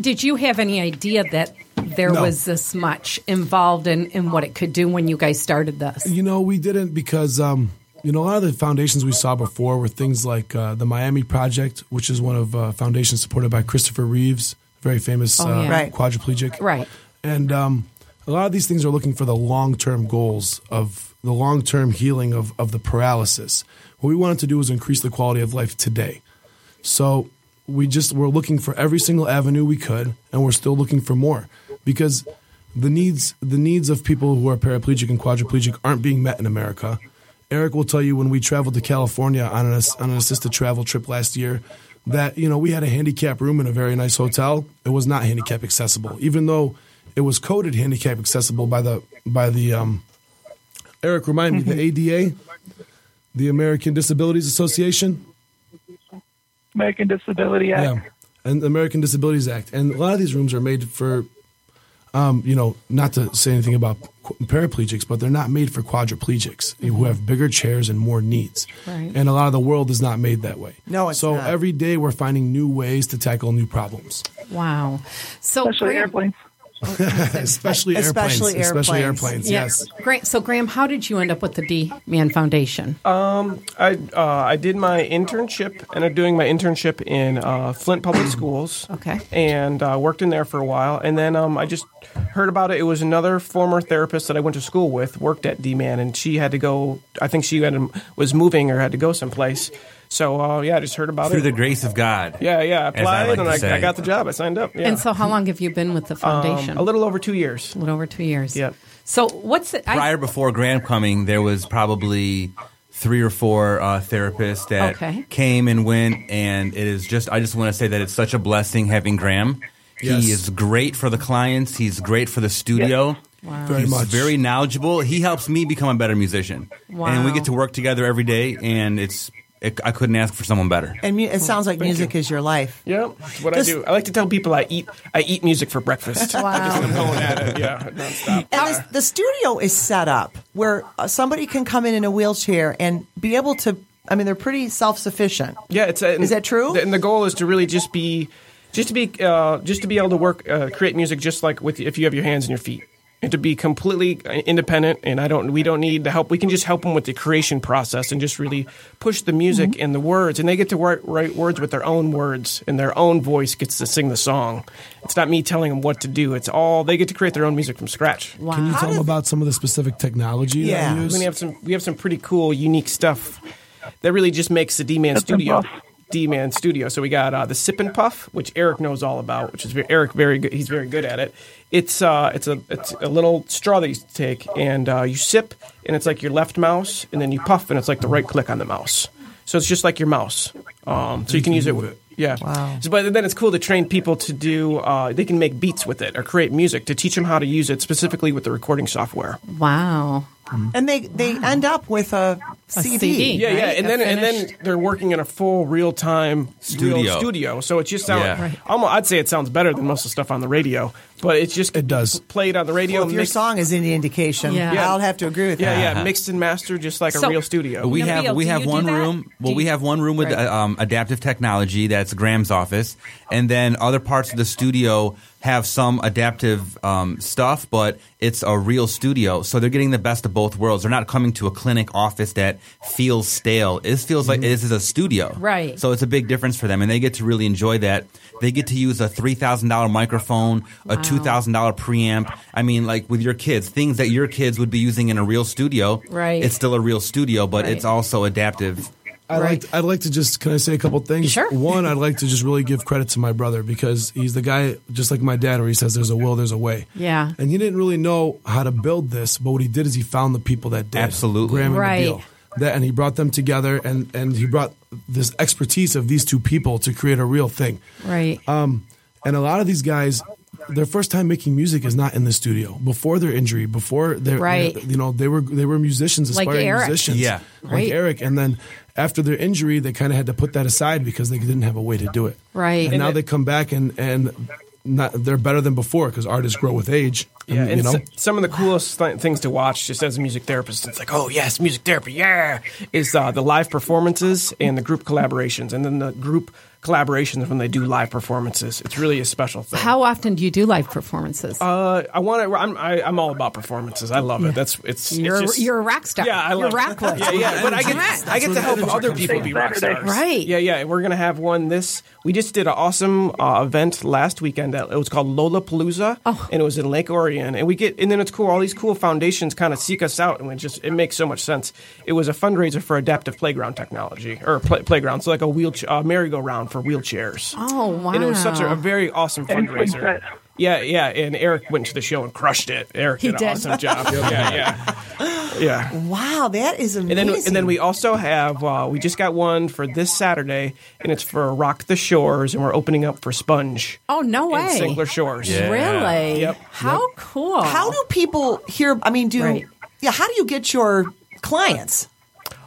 Did you have any idea that there No. was this much involved in, in what it could do when you guys started this? You know, we didn't because um, you know a lot of the foundations we saw before were things like uh, the Miami Project, which is one of uh, foundations supported by Christopher Reeves, very famous Oh, uh. Right. quadriplegic. Right. And um, a lot of these things are looking for the long term goals of the long term healing of, of the paralysis. What we wanted to do was increase the quality of life today. So we just we're looking for every single avenue we could, and we're still looking for more because the needs the needs of people who are paraplegic and quadriplegic aren't being met in America. Eric will tell you when we traveled to California on an on an assisted travel trip last year that you know we had a handicap room in a very nice hotel. It was not handicap accessible, even though it was coded handicap accessible by the by the um, Eric remind me the ADA, the American Disabilities Association. American Disability Act. Yeah, and the American Disabilities Act, and a lot of these rooms are made for, um, you know, not to say anything about paraplegics, but they're not made for quadriplegics eh, who have bigger chairs and more needs. Right. And a lot of the world is not made that way. No, it's so not. every day we're finding new ways to tackle new problems, Wow. So Especially airplanes. Especially, Especially airplanes, especially airplanes. airplanes. Yeah. Yes. Graham, so Graham, how did you end up with the D Man Foundation? I uh, I did my internship, and I'm doing my internship in uh, Flint Public Schools. Okay. And uh, worked in there for a while, and then um, I just heard about it. It was another former therapist that I went to school with worked at D-Man, and she had to go. I think she had, was moving or had to go someplace. So uh, yeah, I just heard about through it. Through the grace of God. yeah, yeah, I as I applied like and I. I got the job. I signed up. Yeah. And so, how long have you been with the foundation? um, a little over two years. A little over two years. Yep. So, what's it? I- Prior before Graham coming, there was probably three or four uh, therapists that Okay. came and went, and it is just. I just want to say that it's such a blessing having Graham. Yes. He is great for the clients. He's great for the studio. Wow. Very He's much. very knowledgeable. He helps me become a better musician, Wow. and we get to work together every day. And it's. It, I couldn't ask for someone better. And mu- it sounds like Thank music you. is your life. Yeah, that's what This- I do. I like to tell people I eat. I eat music for breakfast. Wow. I'm going at it. Yeah, nonstop. And this, the studio is set up where uh, somebody can come in in a wheelchair and be able to. I mean, they're pretty self sufficient. Yeah, it's a, Is that true? And the goal is to really just be, just to be, uh, just to be able to work, uh, create music just like with if you have your hands and your feet, and to be completely independent. And I don't, we don't need the help. We can just help them with the creation process and just really push the music Mm-hmm. and the words, and they get to write, write words with their own words, and their own voice gets to sing the song. It's not me telling them what to do. It's all they get to create their own music from scratch. wow. Can you tell them about some of the specific technology Yeah. that you use? we have some we have some pretty cool, unique stuff that really just makes the D Man Studio D Man Studio. So we got uh, the Sip and Puff, which Eric knows all about, which is very, Eric very good. He's very good at it. It's uh, it's a it's a little straw that you take and uh, you sip, and it's like your left mouse, and then you puff, and it's like the right click on the mouse. So it's just like your mouse. Um, so you can use it with. Yeah. Wow. So, but then it's cool to train people to do. Uh, they can make beats with it or create music to teach them how to use it specifically with the recording software. Wow. And they, they end up with a A CD. CD. Yeah, yeah, right? and A then and then they're working in a full real time Studio. studio. So it just sounds. Yeah. Right. Almost, I'd say it sounds better than most of the stuff on the radio, but it's just It does. played on the radio. Well, if your mixed- song is any indication, Yeah. I'll have to agree with yeah, that. yeah, yeah, mixed and mastered just like So- a real studio. We Nabil, have we have one room. Well, Do we have one room with Right. uh, um, adaptive technology. That's Graham's office, and then other parts of the studio have some adaptive um, stuff, but it's a real studio. So they're getting the best of both worlds. They're not coming to a clinic office that feels stale. It feels like mm-hmm. this is a studio, Right. So it's a big difference for them, and they get to really enjoy that. They get to use a three thousand dollar microphone, a two thousand dollar preamp. I mean, like with your kids, things that your kids would be using in a real studio. Right. It's still a real studio, but Right. it's also adaptive. I'd Right. like I'd like to just can I say a couple things? Sure. One, I'd like to just really give credit to my brother because he's the guy just like my dad where he says there's a will, there's a way. Yeah. And he didn't really know how to build this, but what he did is he found the people that did. Absolutely. Graham and Right. Nabil. That and he brought them together and and he brought this expertise of these two people to create a real thing. Right. Um, and a lot of these guys, their first time making music is not in the studio. Before their injury, before their, Right. you know, they were they were musicians, Like aspiring Eric. musicians, Yeah. like Right. Eric. And then after their injury, they kind of had to put that aside because they didn't have a way to do it. Right. And, And now it- they come back and and not, they're better than before because artists grow with age. And, Yeah, and you know, s- some of the coolest th- things to watch, just as a music therapist, it's like, oh yes, music therapy, yeah, is uh, the live performances and the group collaborations, and then the group collaborations when they do live performances. It's really a special thing. How often do you do live performances? Uh, I want to. I'm, I, I'm all about performances. I love it. That's it's. You're- it's just, you're a rock star. Yeah, I You're love Rockwood. Yeah, yeah. But I get Right. I get to help other people be rock stars. Right. Yeah, yeah. We're gonna have one this. We just did an awesome uh, event last weekend. That it was called Lollapalooza, Oh. and it was in Lake Orion. And we get and then it's cool. All these cool foundations kind of seek us out, and it just it makes so much sense. It was a fundraiser for adaptive playground technology or play, playground, so like a wheelchair uh, merry-go-round for wheelchairs. Oh wow. And it was such a, a very awesome fundraiser. Quintet. Yeah, yeah, and Eric went to the show and crushed it. Eric He did an awesome job. yeah, yeah, yeah. Wow, that is amazing. And then, and then we also have uh, we just got one for this Saturday, and it's for Rock the Shores, and we're opening up for Sponge oh no in way. St. Clair Shores. Yeah. Really? Yep. How cool. how do people hear? I mean, do Right. yeah? How do you get your clients?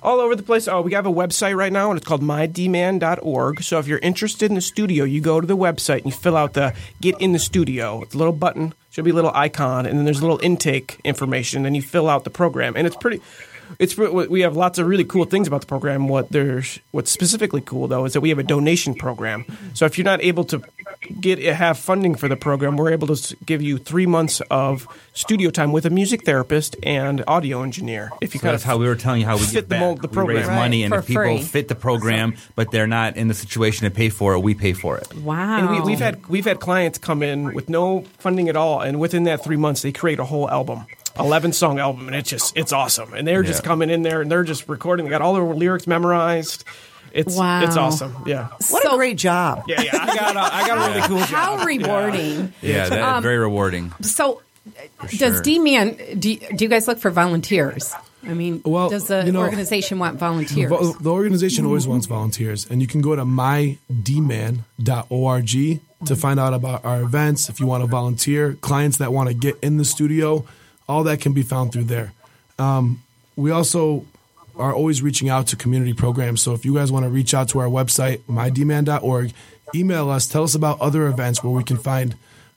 All over the place. Oh, we have a website right now, and it's called mydman.org. So if you're interested in the studio, you go to the website and you fill out the Get in the Studio. It's a little button, should be a little icon, and then there's a little intake information. Then you fill out the program, and it's pretty. It's we have lots of really cool things about the program. What there's what's specifically cool though is that we have a donation program. So if you're not able to get uh, have funding for the program, we're able to give you three months of studio time with a music therapist and audio engineer. If you So kind that's of how we were telling you how we fit get the back. mold- the We program. raise Right. money, and For if people free. fit the program, but they're not in the situation to pay for it, we pay for it. Wow. And we, we've had we've had clients come in with no funding at all, and within that three months, they create a whole album, eleven song album, and it's just it's awesome. And they're just Yeah. coming in there and they're just recording. They got all their lyrics memorized. It's Wow. it's awesome. Yeah, What a great job! yeah, yeah. I got a, I got a really cool job. How rewarding. Yeah, that, Um, very rewarding. So, sure. does D Man? Do, you- do you guys look for volunteers? I mean, Well, does the you know, organization want volunteers? Vo- The organization always wants volunteers, and you can go to mydman.org to find out about our events. If you want to volunteer, clients that want to get in the studio, all that can be found through there. Um, we also are always reaching out to community programs. So if you guys want to reach out to our website, mydman.org, email us, tell us about other events where we can find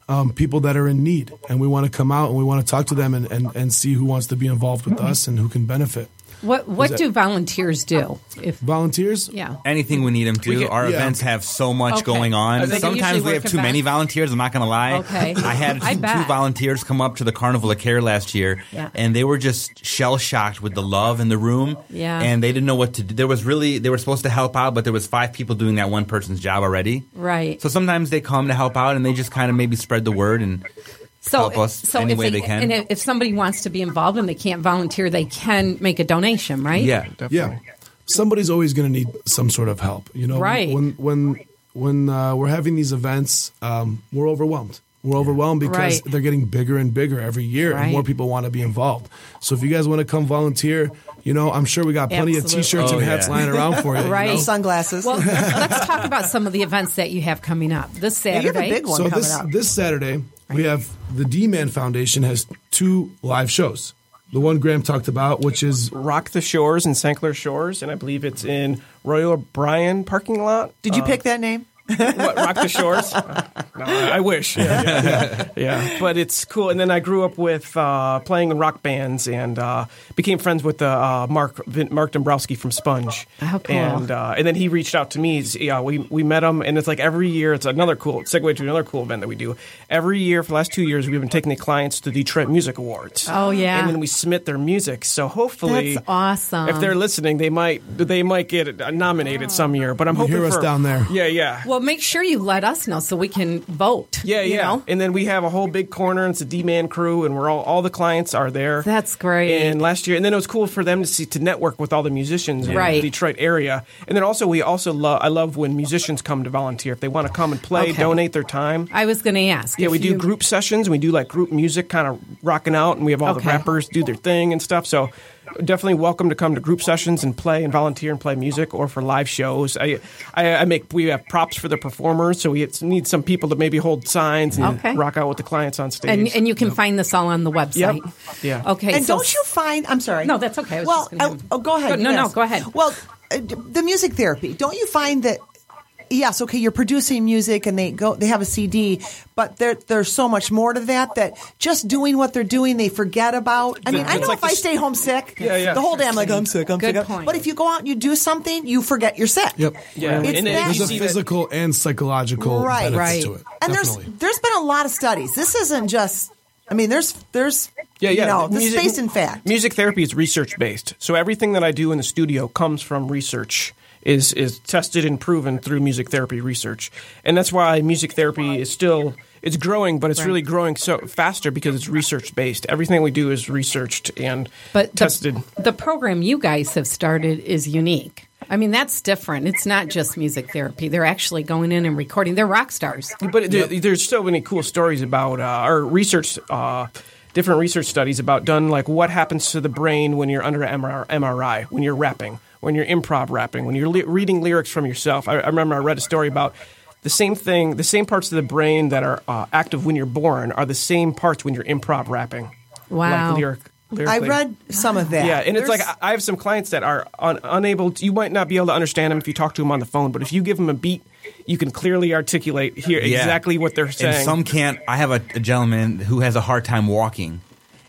um, people that are in need. And we want to come out and we want to talk to them and, and, and see who wants to be involved with us and who can benefit. What What do volunteers do? If Volunteers? yeah, Anything we need them to. We get- Our yeah. events have so much Okay. going on. Sometimes we have too event- many volunteers. I'm not going to lie. Okay. I had I two, two volunteers come up to the Carnival of Care last year, Yeah. and they were just shell shocked with the love in the room. Yeah. and they didn't know what to do. There was really they were supposed to help out, but there was five people doing that one person's job already. right. So sometimes they come to help out, and they just kind of maybe spread the word and So, help us so any if way they, they can. And if- if somebody wants to be involved and they can't volunteer, they can make a donation, right? yeah, Yeah, somebody's always going to need some sort of help. You know, Right. When when when uh, we're having these events, um, we're overwhelmed. We're overwhelmed because Right. they're getting bigger and bigger every year, Right. and more people want to be involved. So if you guys want to come volunteer, you know, I'm sure we got plenty Absolutely. of T-shirts Oh, and hats yeah. lying around for you. you Right. know? Sunglasses. Well, let's talk about some of the events that you have coming up this Yeah, Saturday. you have a big one So coming this up. this Saturday we have the D Man Foundation has two live shows. the one Graham talked about, which is Rock the Shores in St. Clair Shores, and I believe it's in Royal O'Brien parking lot. Did you Uh, pick that name? What, Rock the Shores? Uh, no, I wish. Yeah, yeah, yeah, yeah. But it's cool. And then I grew up with uh, playing in rock bands and uh, became friends with uh, Mark Mark Dombrowski from Sponge. Oh, cool. And uh, and then he reached out to me. Yeah, we we met him, and it's like every year. It's another cool segue to another cool event that we do. Every year for the last two years, we've been taking the clients to the Detroit Music Awards. Oh, yeah. And then we submit their music. So hopefully, That's awesome. if they're listening, they might they might get nominated some year. But I'm You hoping hear us for, down there. Yeah, yeah. Well, make sure you let us know so we can vote. Yeah, you yeah. know? And then we have a whole big corner, and it's a D man crew, and we're all all the clients are there. That's great. And last year, and then it was cool for them to see to network with all the musicians in Right. the Detroit area. And then also, we also love I love when musicians come to volunteer if they want to come and play, Okay. donate their time. I was going to ask. Yeah, we do you- group sessions. We do like group music, kind of rocking out, and we have all Okay. the rappers do their thing and stuff. So definitely welcome to come to group sessions and play and volunteer and play music, or for live shows. I I, I make we have props for the performers, so we need some people to maybe hold signs and Okay. rock out with the clients on stage. And, and you can find this all on the website. Yep. Yeah. Okay. and so don't you find? I'm sorry. No, that's okay. I was well, just gonna- I- oh, go ahead. No, no, yes. go ahead. Well, uh, the music therapy. Don't you find that? Yes, okay. You're producing music, and they go. They have a CD, but there, there's so much more to that. That just doing what they're doing, they forget about. I mean, I know like if I stay home sick, Yeah, yeah. the whole day I'm like, I'm sick, I'm Good sick. point. But if you go out and you do something, you forget you're sick. Yep. Yeah, It's and that- There's a see that- physical and psychological Right. benefits Right. to it. And Definitely. there's there's been a lot of studies. This isn't just. I mean, there's there's Yeah, yeah. You know, this Music- is based in fact. Music therapy is research based. So everything that I do in the studio comes from research. Is is tested and proven through music therapy research, and that's why music therapy is still it's growing, but it's really growing so faster because it's research based. Everything we do is researched and but tested. the program you guys have started is unique. I mean, that's different. It's not just music therapy. They're actually going in and recording. They're rock stars. But there, there's so many cool stories about uh, or research, uh, different research studies about done like what happens to the brain when you're under MR, MRI, when you're rapping, when you're improv rapping, when you're li- reading lyrics from yourself. I, I remember I read a story about the same thing, the same parts of the brain that are uh, active when you're born are the same parts when you're improv rapping. Wow. Like lyric. I read some of that. Yeah, and it's like I I have some clients that are un- unable. To, you might not be able to understand them if you talk to them on the phone, but if you give them a beat, you can clearly articulate here Yeah. exactly what they're saying. And some can't. I have a, a gentleman who has a hard time walking,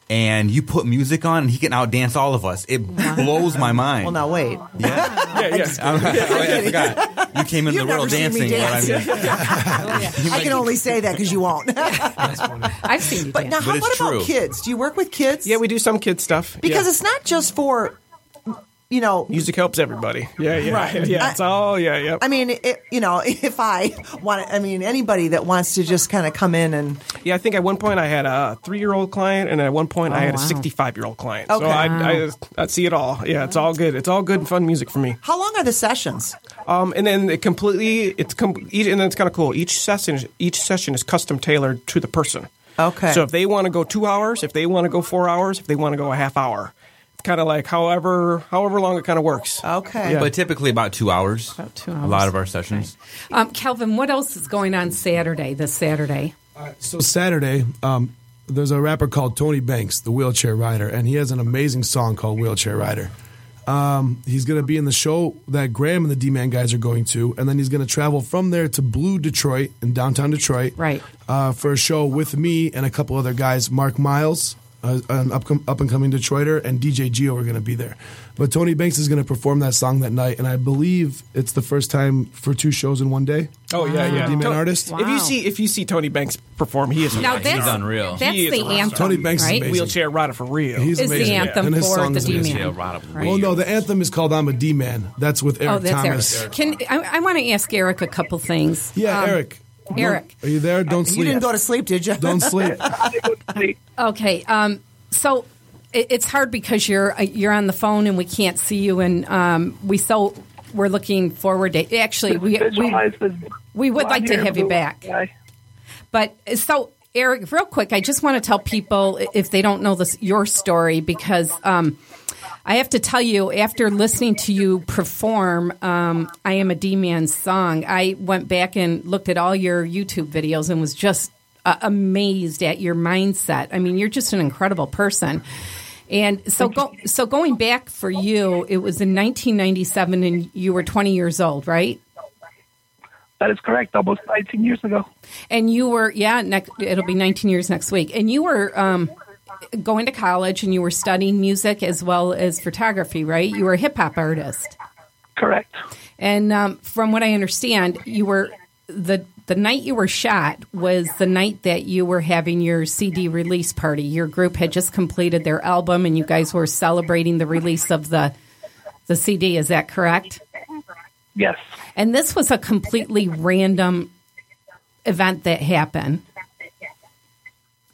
and you put music on, and he can outdance all of us. It blows my mind. well, now wait. yeah, yeah. I'm- oh, yeah, I forgot. You came into You've the world never seen me dancing. dance. Oh, I mean, I can only say that because you won't. I've seen you but dance. now, But it's what about true. kids? Do you work with kids? Yeah, we do some kid stuff because yeah. it's not just for, you know. music helps everybody. Yeah, yeah, Right. yeah. I- It's all yeah, yeah. I mean, it, you know, if I want, I mean, anybody that wants to just kind of come in and yeah, I think at one point I had a three-year-old client, and at one point I Oh, had a sixty-five-year-old client. Okay. So I, I, I see it all. Yeah, it's all good. It's all good and fun music for me. how long are the sessions? Um, and then it completely, it's com- each, and then it's kind of cool. Each session, each session is custom tailored to the person. Okay. So if they want to go two hours, if they want to go four hours, if they want to go a half hour, it's kind of like however however long it kind of works. Okay. Yeah. but typically about two hours. About two hours. A lot of our sessions. Um, Calvin, what else is going on Saturday? This Saturday. So Saturday, um, there's a rapper called Tony Banks, the wheelchair rider, and he has an amazing song called Wheelchair Rider. Um, he's going to be in the show that Graham and the D Man guys are going to, and then he's going to travel from there to Blue Detroit in downtown Detroit, Right. Uh, for a show with me and a couple other guys. Mark Miles, uh, an up up and coming Detroiter, and DJ Geo are going to be there. But Tony Banks is going to perform that song that night, and I believe it's the first time for two shows in one day. Oh yeah, yeah. D-Man To- artist? If you see if you see Tony Banks perform, he is Now amazing. that's unreal. That's He is the a anthem. Tony Banks is right? amazing. wheelchair rider for real. He's Is amazing. the anthem And his for song the is D amazing. Man. Well, no, the anthem is called "I'm a D Man." That's with Eric Oh, that's Thomas. Eric. Can I, I want to ask Eric a couple things? Yeah, Um, Eric. Eric. Are you there? Don't sleep. You didn't go to sleep, did you? Don't sleep. Okay. Um, so it, it's hard because you're uh, you're on the phone and we can't see you, and um, we so we're looking forward to. Actually, we we, we would like to have you back. But so, Eric, real quick, I just want to tell people if they don't know this your story because um, I have to tell you after listening to you perform um, "I Am a D Man" song, I went back and looked at all your YouTube videos and was just uh, amazed at your mindset. I mean, you're just an incredible person. And so, go, so going back for you, it was in 1997, and you were 20 years old, right? That is correct. Almost 19 years ago. And you were, yeah, next, it'll be 19 years next week. And you were um, going to college, and you were studying music as well as photography, right? You were a hip hop artist. Correct. And um, from what I understand, you were the the night you were shot was the night that you were having your CD release party. Your group had just completed their album, and you guys were celebrating the release of the the CD. Is that correct? Yes. And this was a completely random event that happened.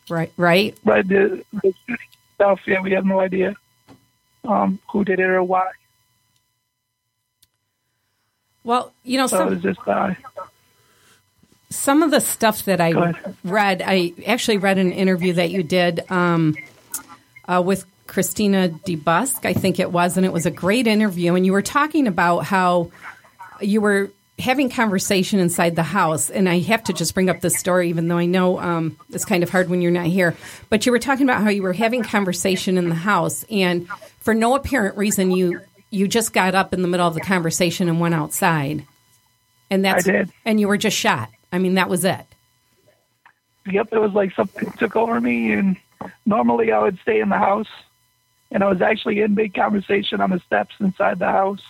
Right. Right. Right. The, the shooting stuff. Yeah, we have no idea um, who did it or why. Well, you know, So some, it was just uh, some of the stuff that I read, I actually read an interview that you did um, uh, with Christina DeBusk, I think it was, and it was a great interview. And you were talking about how you were having conversation inside the house. And I have to just bring up this story, even though I know um, it's kind of hard when you're not here. But you were talking about how you were having conversation in the house, and for no apparent reason, you you just got up in the middle of the conversation and went outside. And that's I did. and you were just shot. I mean, that was it. Yep, it was like something took over me, and normally I would stay in the house, and I was actually in big conversation on the steps inside the house,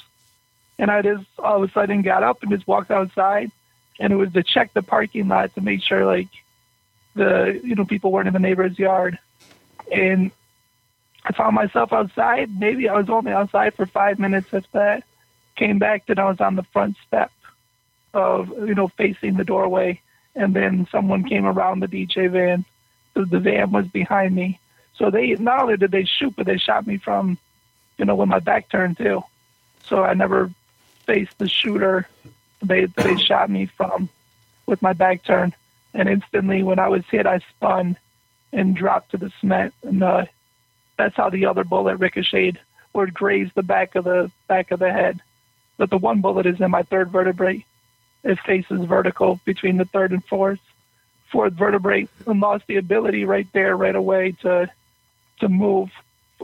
and I just all of a sudden got up and just walked outside, and it was to check the parking lot to make sure like the you know people weren't in the neighbor's yard, and I found myself outside. Maybe I was only outside for five minutes if that. Came back, then I was on the front step of you know facing the doorway, and then someone came around the DJ van. The, the van was behind me, so they not only did they shoot, but they shot me from, you know, with my back turned too. So I never faced the shooter. They they shot me from with my back turned, and instantly when I was hit, I spun and dropped to the cement, and uh, that's how the other bullet ricocheted, or grazed the back of the back of the head. But the one bullet is in my third vertebrae. It faces vertical between the third and fourth. Fourth vertebrae and lost the ability right there, right away to to move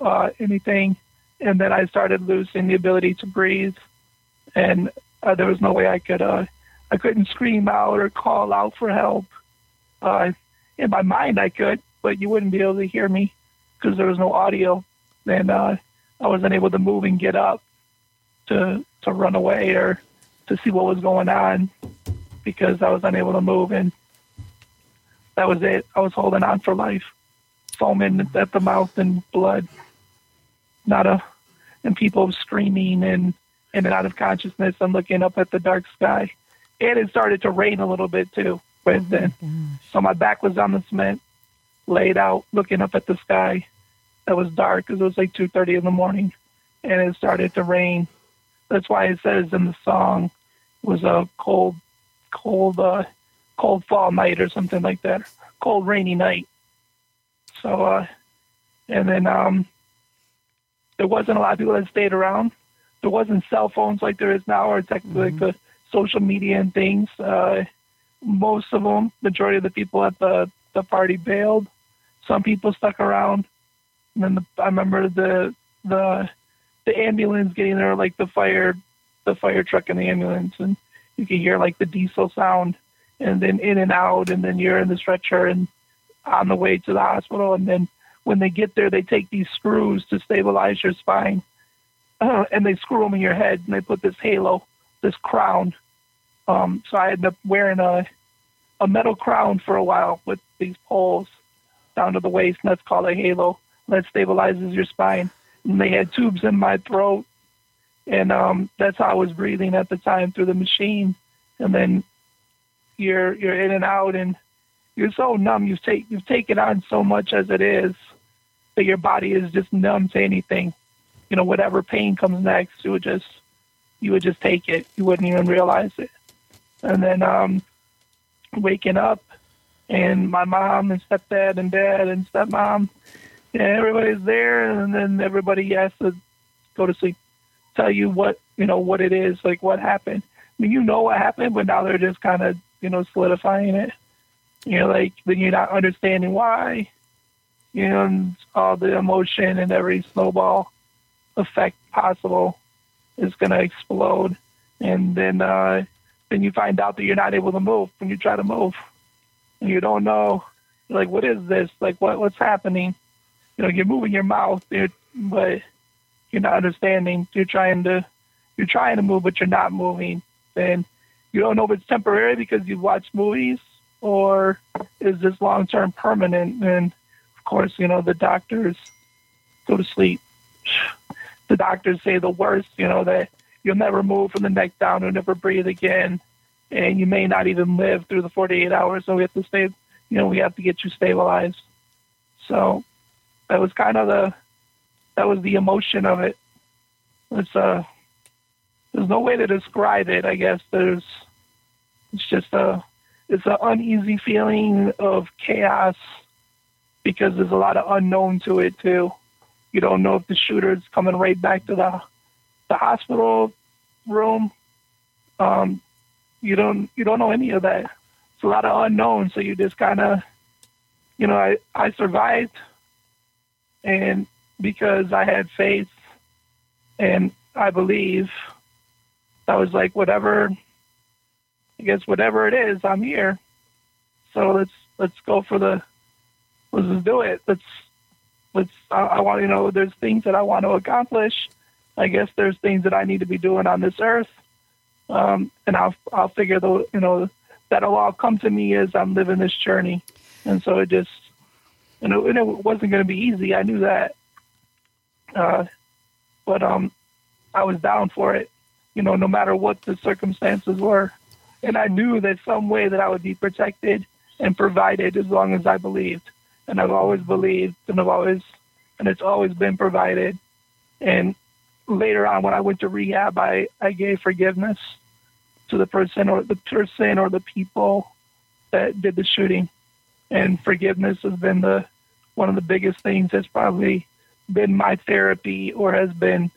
uh, anything, and then I started losing the ability to breathe, and uh, there was no way I could uh, I couldn't scream out or call out for help. Uh, in my mind, I could, but you wouldn't be able to hear me because there was no audio. And uh, I wasn't able to move and get up to to run away or to see what was going on because I was unable to move. And that was it. I was holding on for life, foaming at the mouth and blood. Not a, and people screaming and in and out of consciousness. I'm looking up at the dark sky. And it started to rain a little bit too right then. So my back was on the cement, laid out, looking up at the sky. That was dark because it was like 2.30 in the morning. And it started to rain. That's why it says in the song it was a cold, cold, uh, cold fall night or something like that. Cold, rainy night. So, uh, and then um, there wasn't a lot of people that stayed around. There wasn't cell phones like there is now, or technically like the social media and things. Uh, most of them, majority of the people at the the party bailed. Some people stuck around. And then the, I remember the the the ambulance getting there, like the fire, the fire truck and the ambulance, and you could hear like the diesel sound, and then in and out, and then you're in the stretcher and on the way to the hospital, and then when they get there, they take these screws to stabilize your spine, uh, and they screw them in your head, and they put this halo, this crown. Um, so I ended up wearing a a metal crown for a while with these poles down to the waist, and that's called a halo. That stabilizes your spine. And they had tubes in my throat, and um, that's how I was breathing at the time through the machine. And then you're you're in and out, and you're so numb. You've take you've taken on so much as it is that your body is just numb to anything. You know, whatever pain comes next, you would just you would just take it. You wouldn't even realize it. And then um, waking up, and my mom and stepdad and dad and stepmom, and everybody's there, and then everybody has to go to sleep, tell you what you know what it is, like what happened. I mean, you know what happened, but now they're just kind of you know solidifying it. You're like then you're not understanding why. you know, and all the emotion and every snowball effect possible is going to explode. And then, uh, then you find out that you're not able to move when you try to move. And you don't know, like, what is this? Like, what what's happening? You know, you're moving your mouth, you're, but you're not understanding. You're trying to, you're trying to move, but you're not moving. Then you don't know if it's temporary because you've watched movies or is this long term permanent? And of course, you know, the doctors go to sleep. The doctors say the worst, you know, that you'll never move from the neck down, you'll never breathe again, and you may not even live through the 48 hours. So we have to stay, you know, we have to get you stabilized. So that was kind of the, that was the emotion of it. It's uh, there's no way to describe it. I guess there's, it's just a, it's an uneasy feeling of chaos because there's a lot of unknown to it too. You don't know if the shooter's coming right back to the the hospital room. Um, you don't you don't know any of that. It's a lot of unknown, so you just kind of, you know, I I survived, and because I had faith, and I believe, I was like, whatever. I guess whatever it is, I'm here. So let's let's go for the let's do it. Let's let's I, I want you know there's things that I want to accomplish. I guess there's things that I need to be doing on this earth, um, and I'll I'll figure the you know that'll all come to me as I'm living this journey, and so it just you know and it wasn't going to be easy. I knew that, uh, but um, I was down for it. You know, no matter what the circumstances were, and I knew that some way that I would be protected and provided as long as I believed and I've always believed, and I've always, and it's always been provided. And later on, when I went to rehab, I I gave forgiveness to the person or the person or the people that did the shooting, and forgiveness has been the one of the biggest things that's probably been my therapy or has been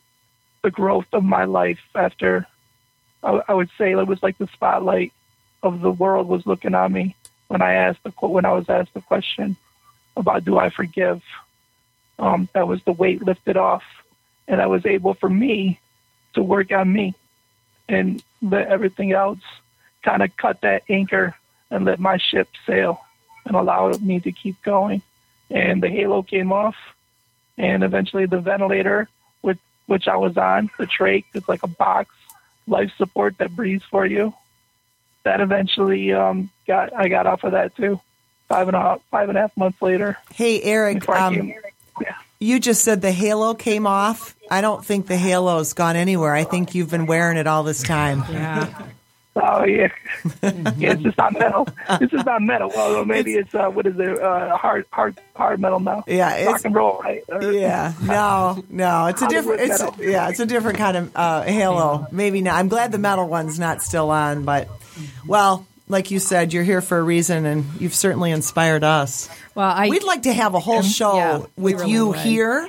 the growth of my life after I, I would say it was like the spotlight of the world was looking on me when I asked the when I was asked the question about do I forgive. Um, that was the weight lifted off, and I was able for me to work on me and let everything else kind of cut that anchor and let my ship sail and allow me to keep going. And the halo came off, and eventually the ventilator, with which I was on, the trach, it's like a box life support that breathes for you. That eventually um, got I got off of that too five and a half five and a half months later. Hey, Eric, um, yeah. you just said the halo came off. I don't think the halo's gone anywhere. I think you've been wearing it all this time. Yeah. Oh yeah, yeah. It's just not metal. It's just not metal. Well, maybe it's, uh, what is it? Uh, hard, hard, hard metal now. Yeah, it's- rock and roll, right? Or- Yeah, no, no, it's a different. It's metal. yeah, it's a different kind of uh, halo. Maybe not. I'm glad the metal one's not still on, but well, like you said, you're here for a reason, and you've certainly inspired us. Well, I We'd like to have a whole show yeah, with really you would. here.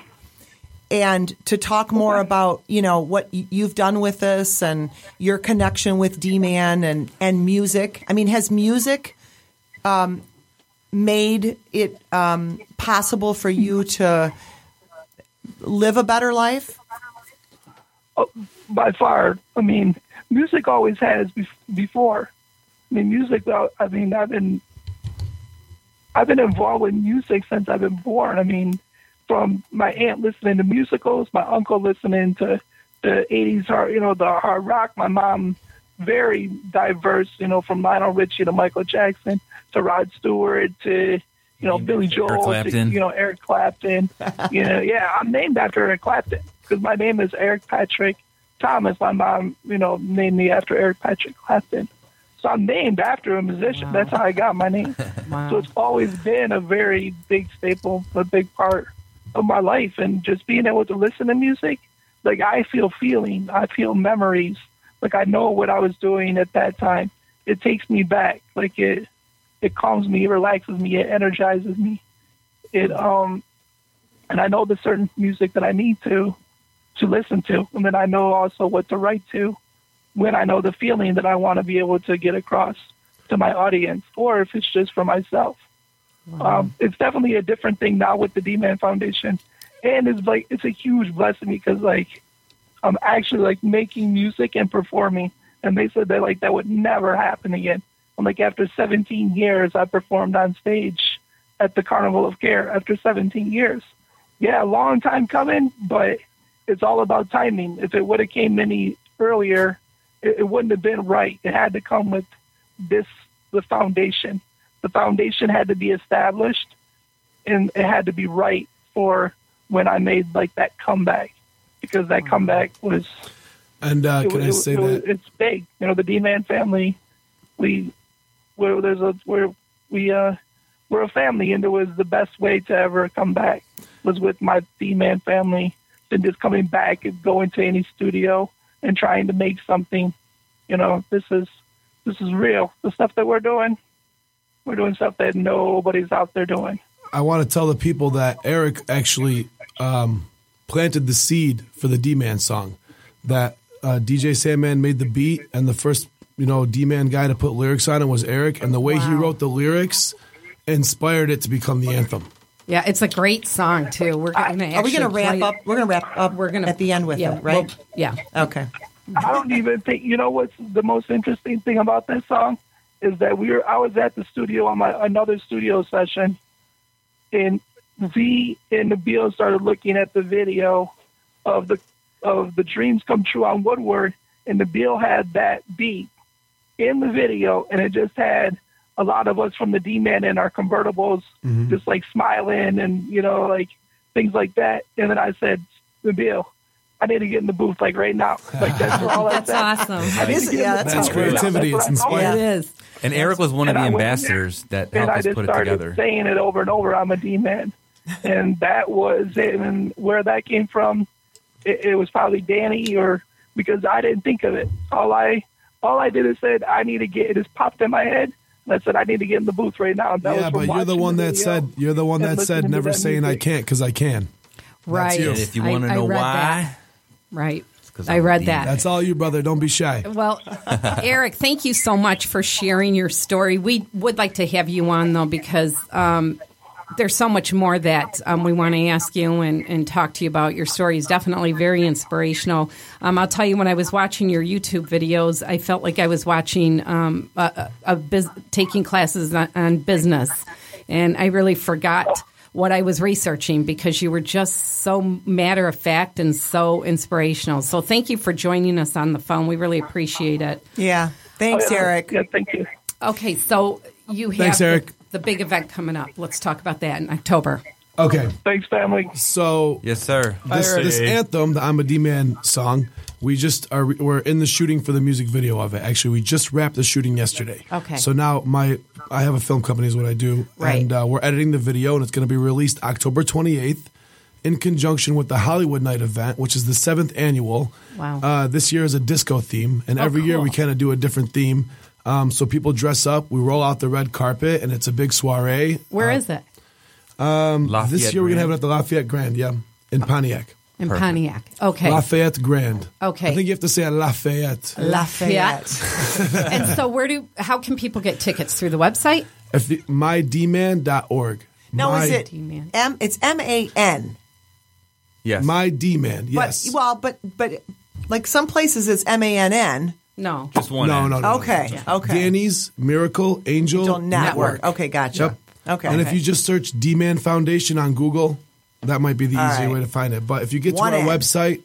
And to talk more about, you know, what you've done with this and your connection with D-Man and, and music. I mean, has music um, made it um, possible for you to live a better life? by far. I mean, music always has bef- before. I mean, music. I mean, I've been I've been involved with music since I've been born. I mean, from my aunt listening to musicals, my uncle listening to the '80s hard, you know, the hard rock. My mom, very diverse, you know, from Lionel Richie to Michael Jackson to Rod Stewart to you know Billy Joel to you know Eric Clapton. you know, yeah, I'm named after Eric Clapton because my name is Eric Patrick Thomas. My mom, you know, named me after Eric Patrick Clapton. So I'm named after a musician. That's how I got my name. So it's always been a very big staple, a big part of my life. And just being able to listen to music, like I feel feeling, I feel memories. Like I know what I was doing at that time. It takes me back. Like it, it calms me, it relaxes me, it energizes me. It um, and I know the certain music that I need to, to listen to, and then I know also what to write to, when I know the feeling that I want to be able to get across to my audience, or if it's just for myself. Um, it's definitely a different thing now with the D-Man Foundation, and it's like it's a huge blessing because like I'm actually like making music and performing, and they said that like that would never happen again. And like after 17 years, I performed on stage at the Carnival of Care. After 17 years, yeah, a long time coming, but it's all about timing. If it would have came any earlier, it, it wouldn't have been right. It had to come with this the foundation. The foundation had to be established, and it had to be right for when I made like that comeback, because that comeback was. And uh, it can was- I it- say it that? it's big? You know, the D Man family. We, where there's a where we uh we're a family, and it was the best way to ever come back was with my D Man family than just coming back and going to any studio and trying to make something. You know, this is this is real. The stuff that we're doing, we're doing stuff that nobody's out there doing. I want to tell the people that Eric actually um, planted the seed for the D Man song. That uh, DJ Sandman made the beat, and the first you know D Man guy to put lyrics on it was Eric, and the way he wrote the lyrics inspired it to become the anthem. Yeah, it's a great song too. We're going to Are we going to actually wrap up? We're going to wrap up. We're gonna at the end with yeah, it, right? we'll- yeah. Okay. I don't even think you know what's the most interesting thing about this song is that we were I was at the studio on my another studio session and V and Nabil started looking at the video of the of the dreams come true on Woodward and Nabil had that beat in the video and it just had a lot of us from the D man in our convertibles Mhm. just like smiling and you know like things like that and then I said Nabil I need to get in the booth like right now. Like that's all I That's awesome. I need to get That's booth right now. creativity. That's It's what I told inspired. him. It is. And Eric was one of And the I went in there, ambassadors that and helped I us just put it started together. saying it over and over. I'm a D man, and that was it. And where that came from, it, it was probably Danny, or because I didn't think of it. All I all I did is said I need to get it. Just popped in my head, and I said I need to get in the booth right now. That yeah, was but you're the watching one that said you're the one that said never that saying I can't because I can. Right. you. If you wanna know why, that. Right. 'cause I read D. that. That's all you, brother. Don't be shy. Well, Eric, thank you so much for sharing your story. We would like to have you on, though, because um, there's so much more that um, we want to ask you and, and talk to you about. Your story is definitely very inspirational. Um, I'll tell you, when I was watching your YouTube videos, I felt like I was watching um, a, a, a bus- taking classes on, on business, and I really forgot what I was researching because you were just so matter of fact and so inspirational. So thank you for joining us on the phone. We really appreciate it. Yeah. Thanks, Oh. Eric. Yeah, thank you. Okay, so you have Thanks, the- Eric. The, big event coming up. Let's talk about that in October. Okay. Thanks, family. So Yes, sir. this, this anthem, the I'm a D Man song, we just are we're in the shooting for the music video of it. Actually, we just wrapped the shooting yesterday. Okay. So now my I have a film company is what I do, Right. and uh, we're editing the video, and it's going to be released October 28th in conjunction with the Hollywood Night event, which is the seventh annual. Wow. Uh, this year is a disco theme, and Oh, every year we kind of do a different theme. Um, so people dress up, we roll out the red carpet, and it's a big soiree. Where Uh, is it? Um, Lafayette this year we're gonna have it at the Lafayette Grand, yeah, in Pontiac. In perfect. Pontiac. Okay. Lafayette Grand. Okay. I think you have to say Lafayette. Lafayette. and so, where do? How can people get tickets through the website? If the, mydman.org. No, My, is it D-Man. M? It's M A N. Yes. My D man, yes. But well, but but like some places it's M A N N. No. Just one. no, end. no, no, no. Okay. Okay. Danny's Miracle Angel, Angel Network. Network. Okay, gotcha. Yep. Okay. And if you just search D Man Foundation on Google, that might be the All easier right. way to find it. But if you get One to our end. website,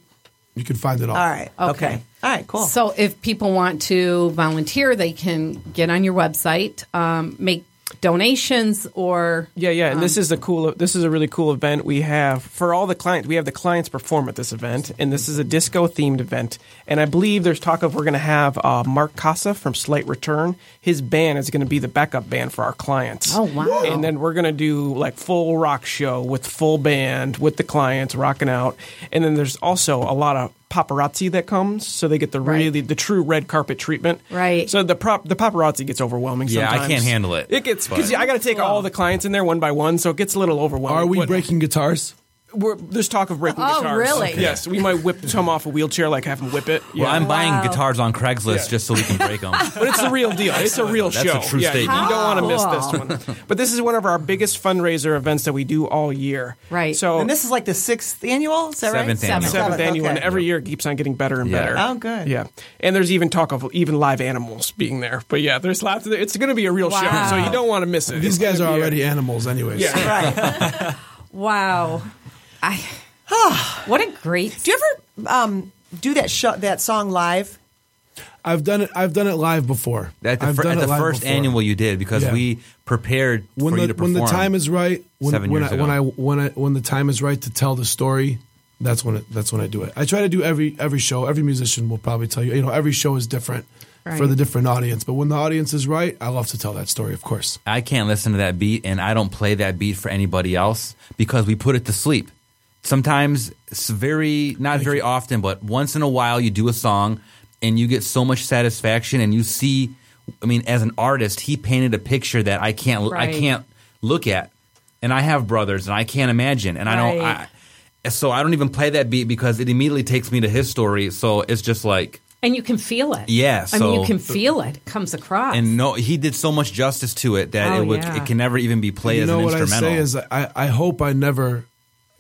you can find it all. All right. Okay. Okay. All right. Cool. So, if people want to volunteer, they can get on your website, um, make donations, or Yeah, yeah, and Um, this is a cool. This is a really cool event we have for all the clients. We have the clients perform at this event, and this is a disco themed event. And I believe there's talk of we're going to have uh, Mark Casa from Slight Return. His band is going to be the backup band for our clients. Oh, wow. And then we're going to do like full rock show with full band with the clients rocking out. And then there's also a lot of paparazzi that comes, so they get the Right. really the true red carpet treatment. Right. So the prop the paparazzi gets overwhelming. Yeah, I can't handle it, It gets because I got to take all the clients in there one by one, so it gets a little overwhelming. Are we What- breaking guitars? We're, there's talk of breaking Oh, guitars. really? Yes, we might whip some off a wheelchair, like have him whip it. Well, I'm buying Wow. guitars on Craigslist Yeah. just so we can break them. But it's the real deal. It's a real That's a show. true yeah, statement. You don't want to miss this one. But this is one of our biggest fundraiser events that we do all year. Right. So And this is like the sixth annual. Is that Seventh right? annual. seventh annual, and okay. every year it keeps on getting better and Yeah. better. Oh, good. Yeah, and there's even talk of even live animals being there. But yeah, there's lots of. It's going to be a real show, so you don't want to miss it. These It's guys gonna are be a- already animals, anyways. Yeah. Right. Wow. I. what a great. do you ever um, do that show, that song live? I've done it. I've done it live before. At the, I've fir- done at it the live first before. annual you did because Yeah. we prepared when for the you to perform. when the time is right. When, Seven when years I, when ago. I when I when the time is right to tell the story, that's when it that's when I do it. I try to do every every show. Every musician will probably tell you. You know, every show is different for Right. the different audience. But when the audience is right, I love to tell that story. Of course. I can't listen to that beat and I don't play that beat for anybody else because we put it to sleep. Sometimes it's very, not very often, but once in a while you do a song and you get so much satisfaction and you see, I mean, as an artist, he painted a picture that I can't, I can't look at. And I have brothers and I can't imagine. And I don't, I, so I don't even play that beat because it immediately takes me to his story. So it's just like, And you can feel it. Yeah, I mean, you can feel it. It comes across. and no, he did so much justice to it that Oh, it would, yeah. it can never even be played you as know an what I instrumental. say is I, I hope I never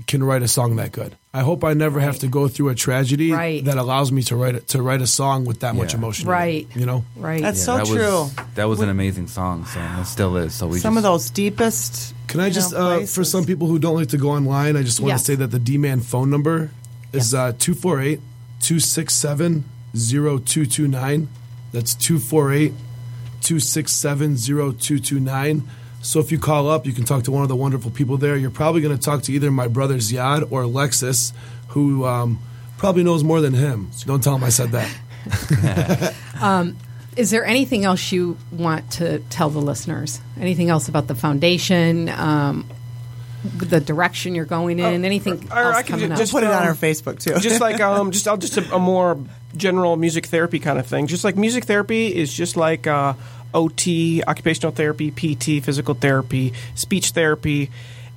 can write a song that good. I hope I never have to go through a tragedy Right. that allows me to write it to write a song with that much emotion. in it, Right. you know. right. That's so that true. Was, that was an amazing song, so it still is. So we Some just, of those deepest. Can I just, know, uh, for some people who don't like to go online, I just want Yes. to say that the D-Man phone number is uh, 248 267 0229. That's 248 267 0229. So if you call up, you can talk to one of the wonderful people there. You're probably going to talk to either my brother Ziad or Alexis, who um, probably knows more than him. So don't tell him I said that. Is there anything else you want to tell the listeners? Anything else about the foundation? Um, the direction you're going in? anything or else I can coming ju- up? just Put it on um, our Facebook too. just like um, just I'll just a, a more general music therapy kind of thing. Just like music therapy is just like uh, OT, occupational therapy, PT, physical therapy, speech therapy,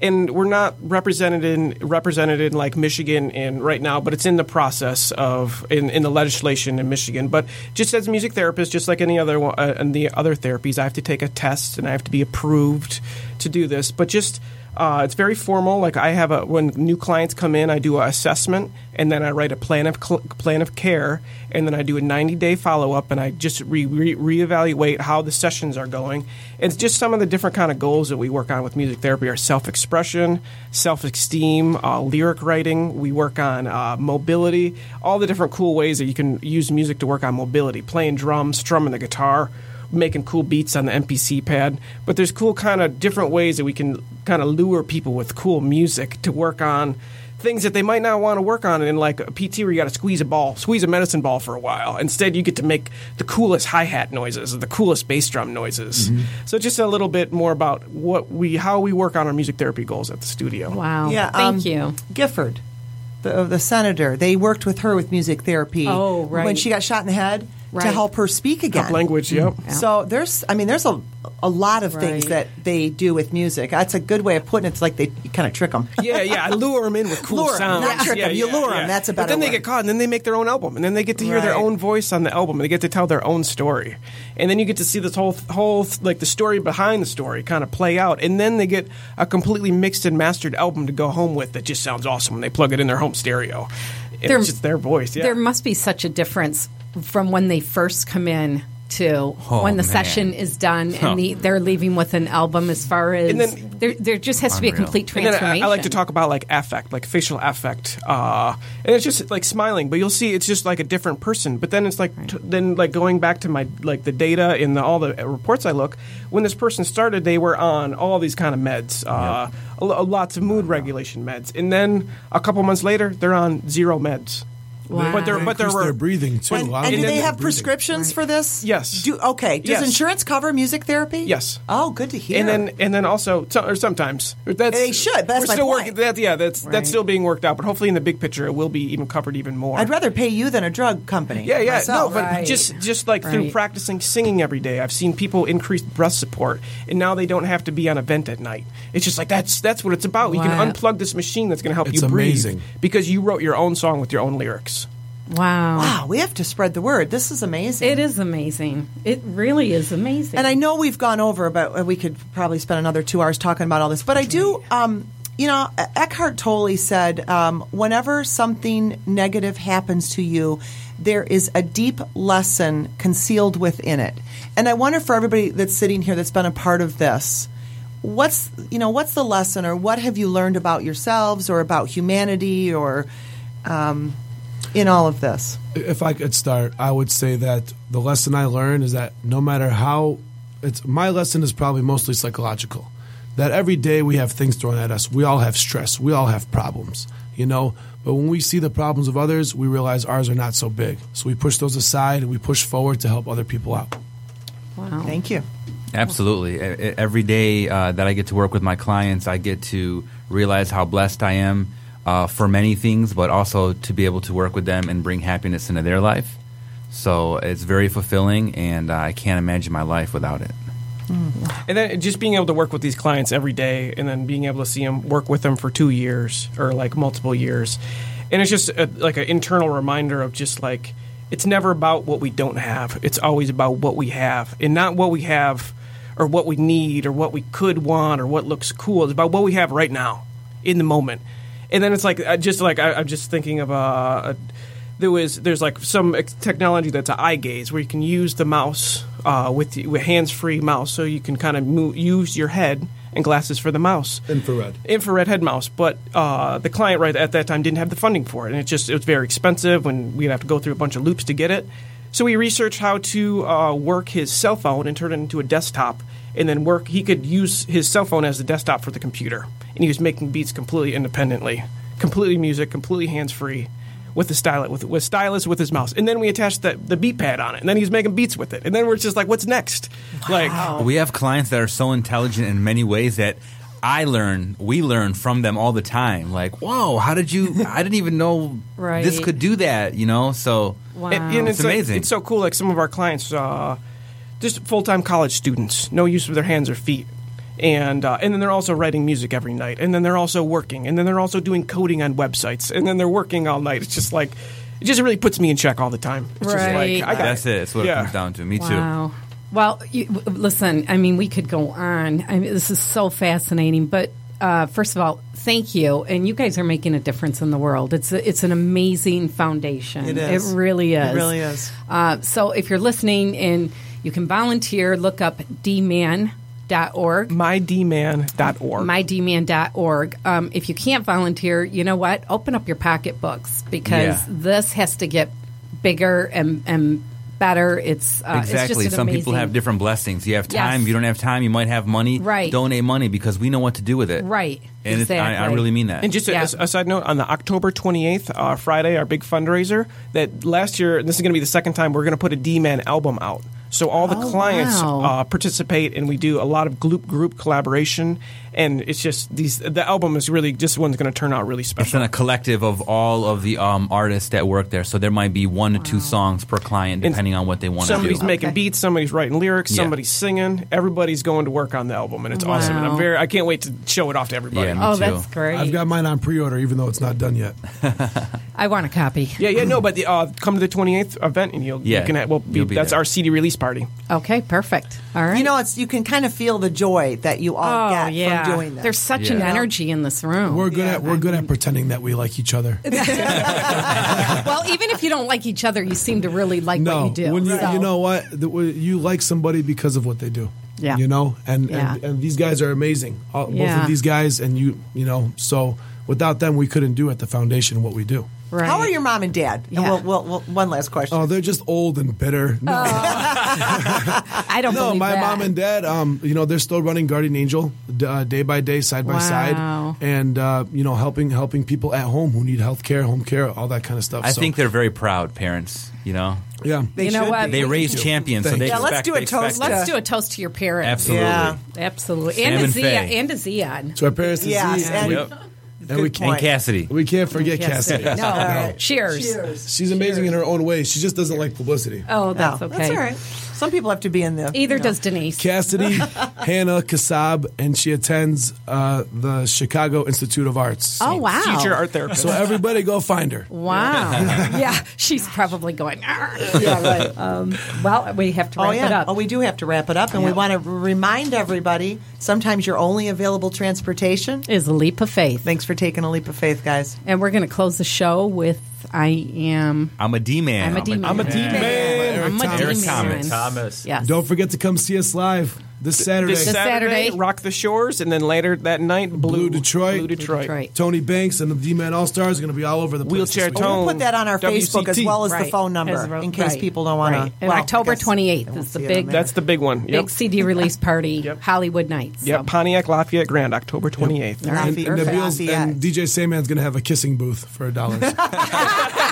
and we're not represented in represented in like Michigan and right now, but it's in the process of in, in the legislation in Michigan. But just as a music therapist, just like any other uh, and the other therapies, I have to take a test and I have to be approved to do this. But just uh, it's very formal. Like I have a when new clients come in, I do an assessment, and then I write a plan of cl- plan of care, and then I do a 90 day follow up, and I just re- re- reevaluate how the sessions are going. It's just some of the different kind of goals that we work on with music therapy are self expression, self esteem, uh, lyric writing. We work on uh, mobility, all the different cool ways that you can use music to work on mobility, playing drums, strumming the guitar making cool beats on the MPC pad. But there's cool kind of different ways that we can kind of lure people with cool music to work on things that they might not want to work on in like a PT where you got to squeeze a ball, squeeze a medicine ball for a while. Instead, you get to make the coolest hi hat noises or the coolest bass drum noises. So just a little bit more about what we how we work on our music therapy goals at the studio. wow. Yeah, Thank um, you. Gifford, the, the senator, they worked with her with music therapy. Oh, right. When she got shot in the head to help her speak again. Help language, yep. Mm, so there's, I mean, there's a, a lot of things that they do with music. That's a good way of putting it. It's like they kind of trick them. yeah, yeah. I lure them in with cool Lure 'em, sounds. not trick yeah, 'em. You yeah, lure 'em. yeah. That's a But better then they word. get caught, and then they make their own album, and then they get to hear their own voice on the album, and they get to tell their own story, and then you get to see this whole whole like the story behind the story kind of play out, and then they get a completely mixed and mastered album to go home with that just sounds awesome when they plug it in their home stereo. There- it's just their voice. Yeah. There must be such a difference from when they first come in to Oh, when the man. session is done and the, they're leaving with an album as far as And then- there, there just has to be a Unreal. complete And then transformation. I, I like to talk about like affect, like facial affect, uh, and it's just like smiling. But you'll see, it's just like a different person. But then it's like, t- then like going back to my like the data in the, all the reports I look. When this person started, they were on all these kind of meds, uh, a lo- lots of mood regulation meds, and then a couple months later, they're on zero meds. But they're but they're their breathing too. And, and do they have breathing. prescriptions for this? Yes. Do, okay. Does Yes. insurance cover music therapy? Yes. Oh, good to hear. And then and then also so- or sometimes that's, They should, but that's we're my still point. working. That, yeah, that's Right. that's still being worked out. But hopefully, in the big picture, it will be even covered even more. I'd rather pay you than a drug company. Yeah, yeah, myself. no, but Right. just just like through practicing singing every day, I've seen people increase breath support, and now they don't have to be on a vent at night. It's just like that's that's what it's about. You can unplug this machine that's going to help It's you breathe amazing. because you wrote your own song with your own lyrics. Wow. Wow, we have to spread the word. This is amazing. It is amazing. It really is amazing. And I know we've gone over, but we could probably spend another two hours talking about all this. But I do, um, you know, Eckhart Tolle said, um, whenever something negative happens to you, there is a deep lesson concealed within it. And I wonder for everybody that's sitting here that's been a part of this, what's you know what's the lesson or what have you learned about yourselves or about humanity or um, in all of this? If I could start, I would say that the lesson I learned is that no matter how it's my lesson is probably mostly psychological. That every day we have things thrown at us. We all have stress. We all have problems, you know. But when we see the problems of others, we realize ours are not so big. So we push those aside and we push forward to help other people out. wow. Thank you. Absolutely. Every day uh, that I get to work with my clients, I get to realize how blessed I am uh, for many things, but also to be able to work with them and bring happiness into their life. So it's very fulfilling, and uh, I can't imagine my life without it. And then just being able to work with these clients every day, and then being able to see them work with them for two years or like multiple years, and it's just a, like an internal reminder of just like it's never about what we don't have. It's always about what we have, and not what we have or what we need or what we could want or what looks cool. It's about what we have right now, in the moment. And then it's like I just like I, I'm just thinking of uh, a there was there's like some technology that's an eye gaze where you can use the mouse uh, with with hands free mouse, so you can kind of use your head and glasses for the mouse. Infrared. Infrared head mouse, but uh, the client right at that time didn't have the funding for it, and it just it was very expensive, and we'd have to go through a bunch of loops to get it. So we researched how to uh, work his cell phone and turn it into a desktop, and then work. He could use his cell phone as the desktop for the computer, and he was making beats completely independently, completely music, completely hands free, with the stylus, with with stylus, with his mouse, and then we attached the the beat pad on it, and then he was making beats with it, and then we're just like, what's next? Like, We have clients that are so intelligent in many ways that I learn, we learn from them all the time. Like, whoa, how did you? I didn't even know Right. this could do that. You know, so Wow. And, and It's it's, like- amazing. it's so cool. Like some of our clients, uh, just full time college students, no use of their hands or feet, and uh, and then they're also writing music every night, and then they're also working, and then they're also doing coding on websites, and then they're working all night. It's just like it just really puts me in check all the time. It's just Right. like I got that's it. That's what Yeah. it comes down to. Me too. Wow. Well, you, listen, I mean, we could go on. I mean, this is so fascinating. But uh, first of all, thank you. And you guys are making a difference in the world. It's a, it's an amazing foundation. It is. It really is. It really is. Uh, so if you're listening and you can volunteer, look up dman.org. mydman.org. mydman.org. Um, if you can't volunteer, you know what? Open up your pocketbooks because Yeah. this has to get bigger and, and better. It's uh, It's exactly. just an Some people have different blessings. You have time. Yes. You don't have time. You might have money. Right. Donate money because we know what to do with it. Right. And it's, I, I really mean that. And just a- Yeah. a, a side note on the October 28th, uh, Friday, our big fundraiser, that last year, this is going to be the second time we're going to put a D Man album out. So all the Oh, clients wow. uh, participate, and we do a lot of group group collaboration. And it's just these. The album is really just one's going to turn out really special. It's special. in a collective of all of the um, artists that work there. So there might be one to two songs per client, And depending on what they want to do. Somebody's making Okay. beats, somebody's writing lyrics, Yeah. somebody's singing. Everybody's going to work on the album, and it's awesome. And I'm very. I can't wait to show it off to everybody. Yeah, me Oh, too. that's great. I've got mine on pre-order, even though it's not done yet. I want a copy. Yeah, yeah, no, but the, uh, come to the 28th event, and you'll, Yeah, you can have, we'll be, you'll be that's there. our CD release party. Okay, perfect. All right. You know, it's you can kind of feel the joy that you all oh, get yeah. from doing this. There's such an energy in this room. We're good at we're good at pretending that we like each other. well, even if you don't like each other, you seem to really like no, what you do. when you So- you know what The- you like somebody because of what they do. Yeah. you know, and Yeah. and, and these guys are amazing. All, Both Yeah. of these guys, and you, you know, so without them, we couldn't do at the foundation what we do. Right. How are your mom and dad? And we'll, we'll, we'll, one last question. Oh, they're just old and bitter. No, I don't no believe my that. mom and dad, um, you know, they're still running Guardian Angel uh, day by day, side by side, and uh, you know, helping helping people at home who need health care, home care, all that kind of stuff. I So, think they're very proud parents. You know, yeah, They You know what? be. they raise champions, so they you. Yeah, let's do a toast Let's do a toast to your parents. Absolutely. Yeah. Absolutely. Sam And to and Zia Faye. and to Zion. to our parents. and Yes, Z, and- Yep. And we can't And Cassidy. we can't forget Yes, Cassidy. No. Cheers. She's amazing in her own way. She just doesn't like publicity. Oh, that's No, okay. That's all right. Some people have to be in the. Either you know. does Denise. Cassidy, Hannah Kassab, and she attends uh, the Chicago Institute of Arts. Oh, wow. Future art therapist. So everybody go find her. Wow. yeah, she's probably going. Yeah, right. Um, well, we have to wrap Oh yeah. it up. Oh, we do have to wrap it up, and we want to remind everybody. Sometimes your only available transportation is a leap of faith. Thanks for taking a leap of faith, guys. And we're going to close the show with I am. I'm a D man. I'm a D man. I'm a D man. I'm Eric. Thomas. Thomas. Yes. Don't forget to come see us live this Saturday. This This Saturday, Saturday. Rock the Shores, and then later that night, Blue, Blue Detroit. Blue Detroit. Detroit. Tony Banks and the D-Man All-Stars are going to be all over the place. Wheelchair this week. Oh, we'll put that on our Facebook as well as the phone number As- in case right. people don't want Right. to. And October 28th is the big- That's the big one. Yep. Big CD release party, Yep. Hollywood Nights. Yep. Pontiac Lafayette Grand, October 28th. All right. And, and, Nabil's, and DJ Sandman's going to have a kissing booth for a dollar.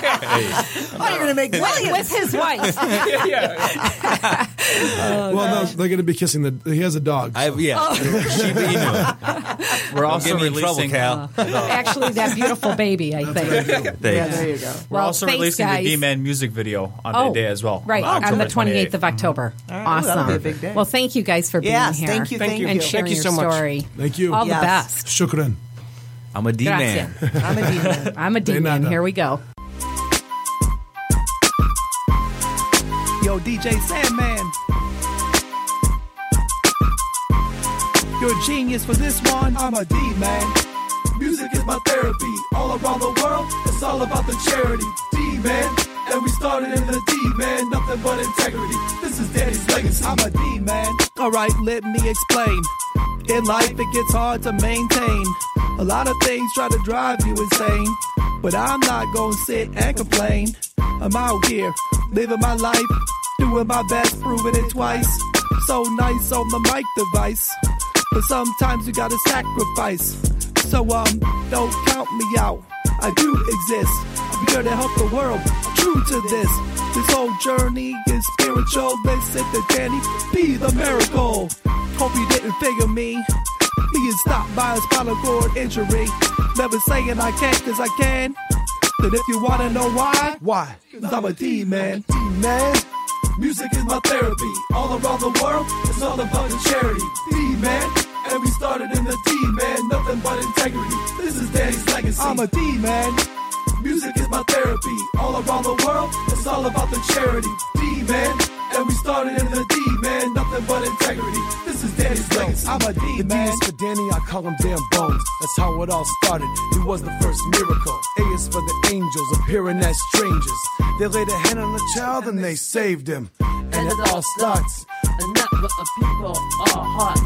Oh, you're going to make millions. With his wife. Oh, well, no, they're going to be kissing the. He has a dog. I, yeah. Oh. She- he knew. We're Don't also in trouble, releasing. Cal. Actually, that beautiful baby, I think. Yeah, there you go. We're Well, also thanks, releasing guys. the D-Man music video on Oh, that day as well. Right, on the 28th of October. Mm-hmm. All right. Ooh, that'll Awesome. be a big day. Well, thank you guys for being Yes, here. thank you, thank you. And Thank sharing you your so much. Thank you. All Yes. the best. Shukran. I'm a D man. Grazie. I'm a demon. I'm a De demon. Here we go. Yo, DJ Sandman. You're a genius for this one. I'm a D man. Music is my therapy. All around the world, it's all about the charity. D man. And we started in the D man, nothing but integrity. This is Danny's legacy. I'm a D man. All right, let me explain. In life, it gets hard to maintain. A lot of things try to drive you insane. But I'm not gonna sit and complain. I'm out here, living my life, doing my best, proving it twice. So nice on the mic device. But sometimes you gotta sacrifice. So, um, don't count me out. I do exist. I'm here to help the world. True to this. This whole journey is spiritual. Listen to Danny be the miracle. Hope you didn't figure me. Being stopped by a spinal cord injury. Never saying I can't cause I can. But if you wanna know why, Why? 'Cause I'm a D man. D. Music is my therapy. All around the world, it's all about the charity. D man. And we started in the D man, nothing but integrity. This is Danny's legacy. I'm a D man. Music is my therapy. All around the world, it's all about the charity. D man. And we started in the D man, nothing but integrity. This is Daddy's legacy. I'm a D The D man. is for Danny, I call him damn bones. That's how it all started. He was the first miracle. A is for appearing as strangers. They laid a hand on the child and they saved him. And it all starts. And not what the people are hot.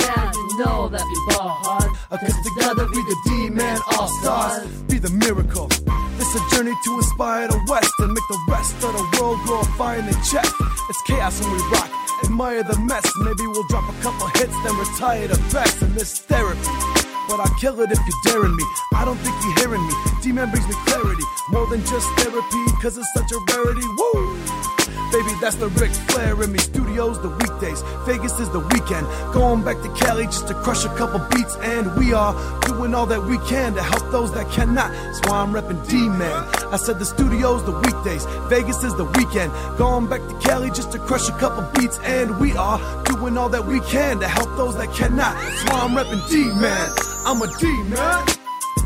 Yeah, you know that we ball hard. Cause together we the D-Man All-Stars Be the miracle It's a journey to inspire the West And make the rest of the world glorifying their chest It's chaos when we rock Admire the mess Maybe we'll drop a couple hits Then retire the best in this therapy but I'll kill it if you're daring me. I don't think you're hearing me. D-Man brings me clarity. More than just therapy, cause it's such a rarity. Woo! Baby, that's the Ric Flair in me. Studios the weekdays, Vegas is the weekend. Going back to Cali just to crush a couple beats, and we are doing all that we can to help those that cannot. That's why I'm repping D-Man. I said the studios the weekdays, Vegas is the weekend. Going back to Cali just to crush a couple beats, and we are doing all that we can to help those that cannot. That's why I'm repping D-Man. I'm a D-Man.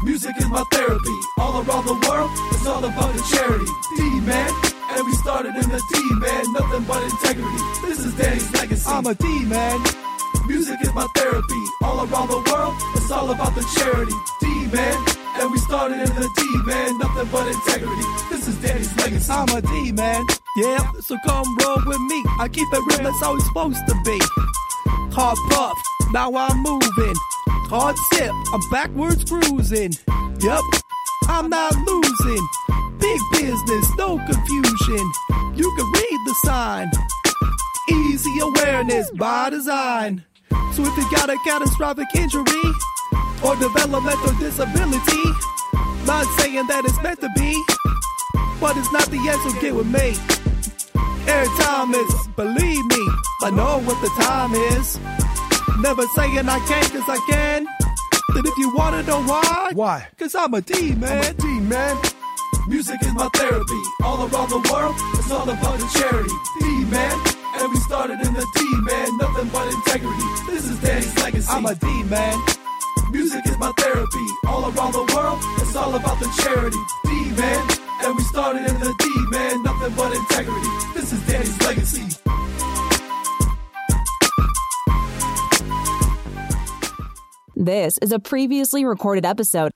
Music is my therapy. All around the world, it's all about the charity. D-Man. And we started in the D-Man, nothing but integrity. This is Danny's legacy. I'm a D man. Music is my therapy. All around the world, it's all about the charity. D-Man. And we started in the D-Man, nothing but integrity. This is Danny's legacy. I'm a D man. Yeah, so come roll with me. I keep it real, that's how it's supposed to be. Hard puff, now I'm moving. Hard sip, I'm backwards cruising. Yep, I'm not losing. Big business, no confusion. You can read the sign. Easy awareness by design. So if you got a catastrophic injury or developmental disability, not saying that it's meant to be, but it's not the end, so get with me. Airtime is, believe me, I know what the time is. Never saying I can't cause I can. Then if you wanna know why? Why? Cause I'm a D man. I'm a D man. Music is my therapy. All around the world, it's all about the charity. D man. And we started in the D man. Nothing but integrity. This is Danny's legacy. I'm a D man. Music is my therapy. All around the world, it's all about the charity. D man. And we started in the D man. Nothing but integrity. This is Danny's legacy. This is a previously recorded episode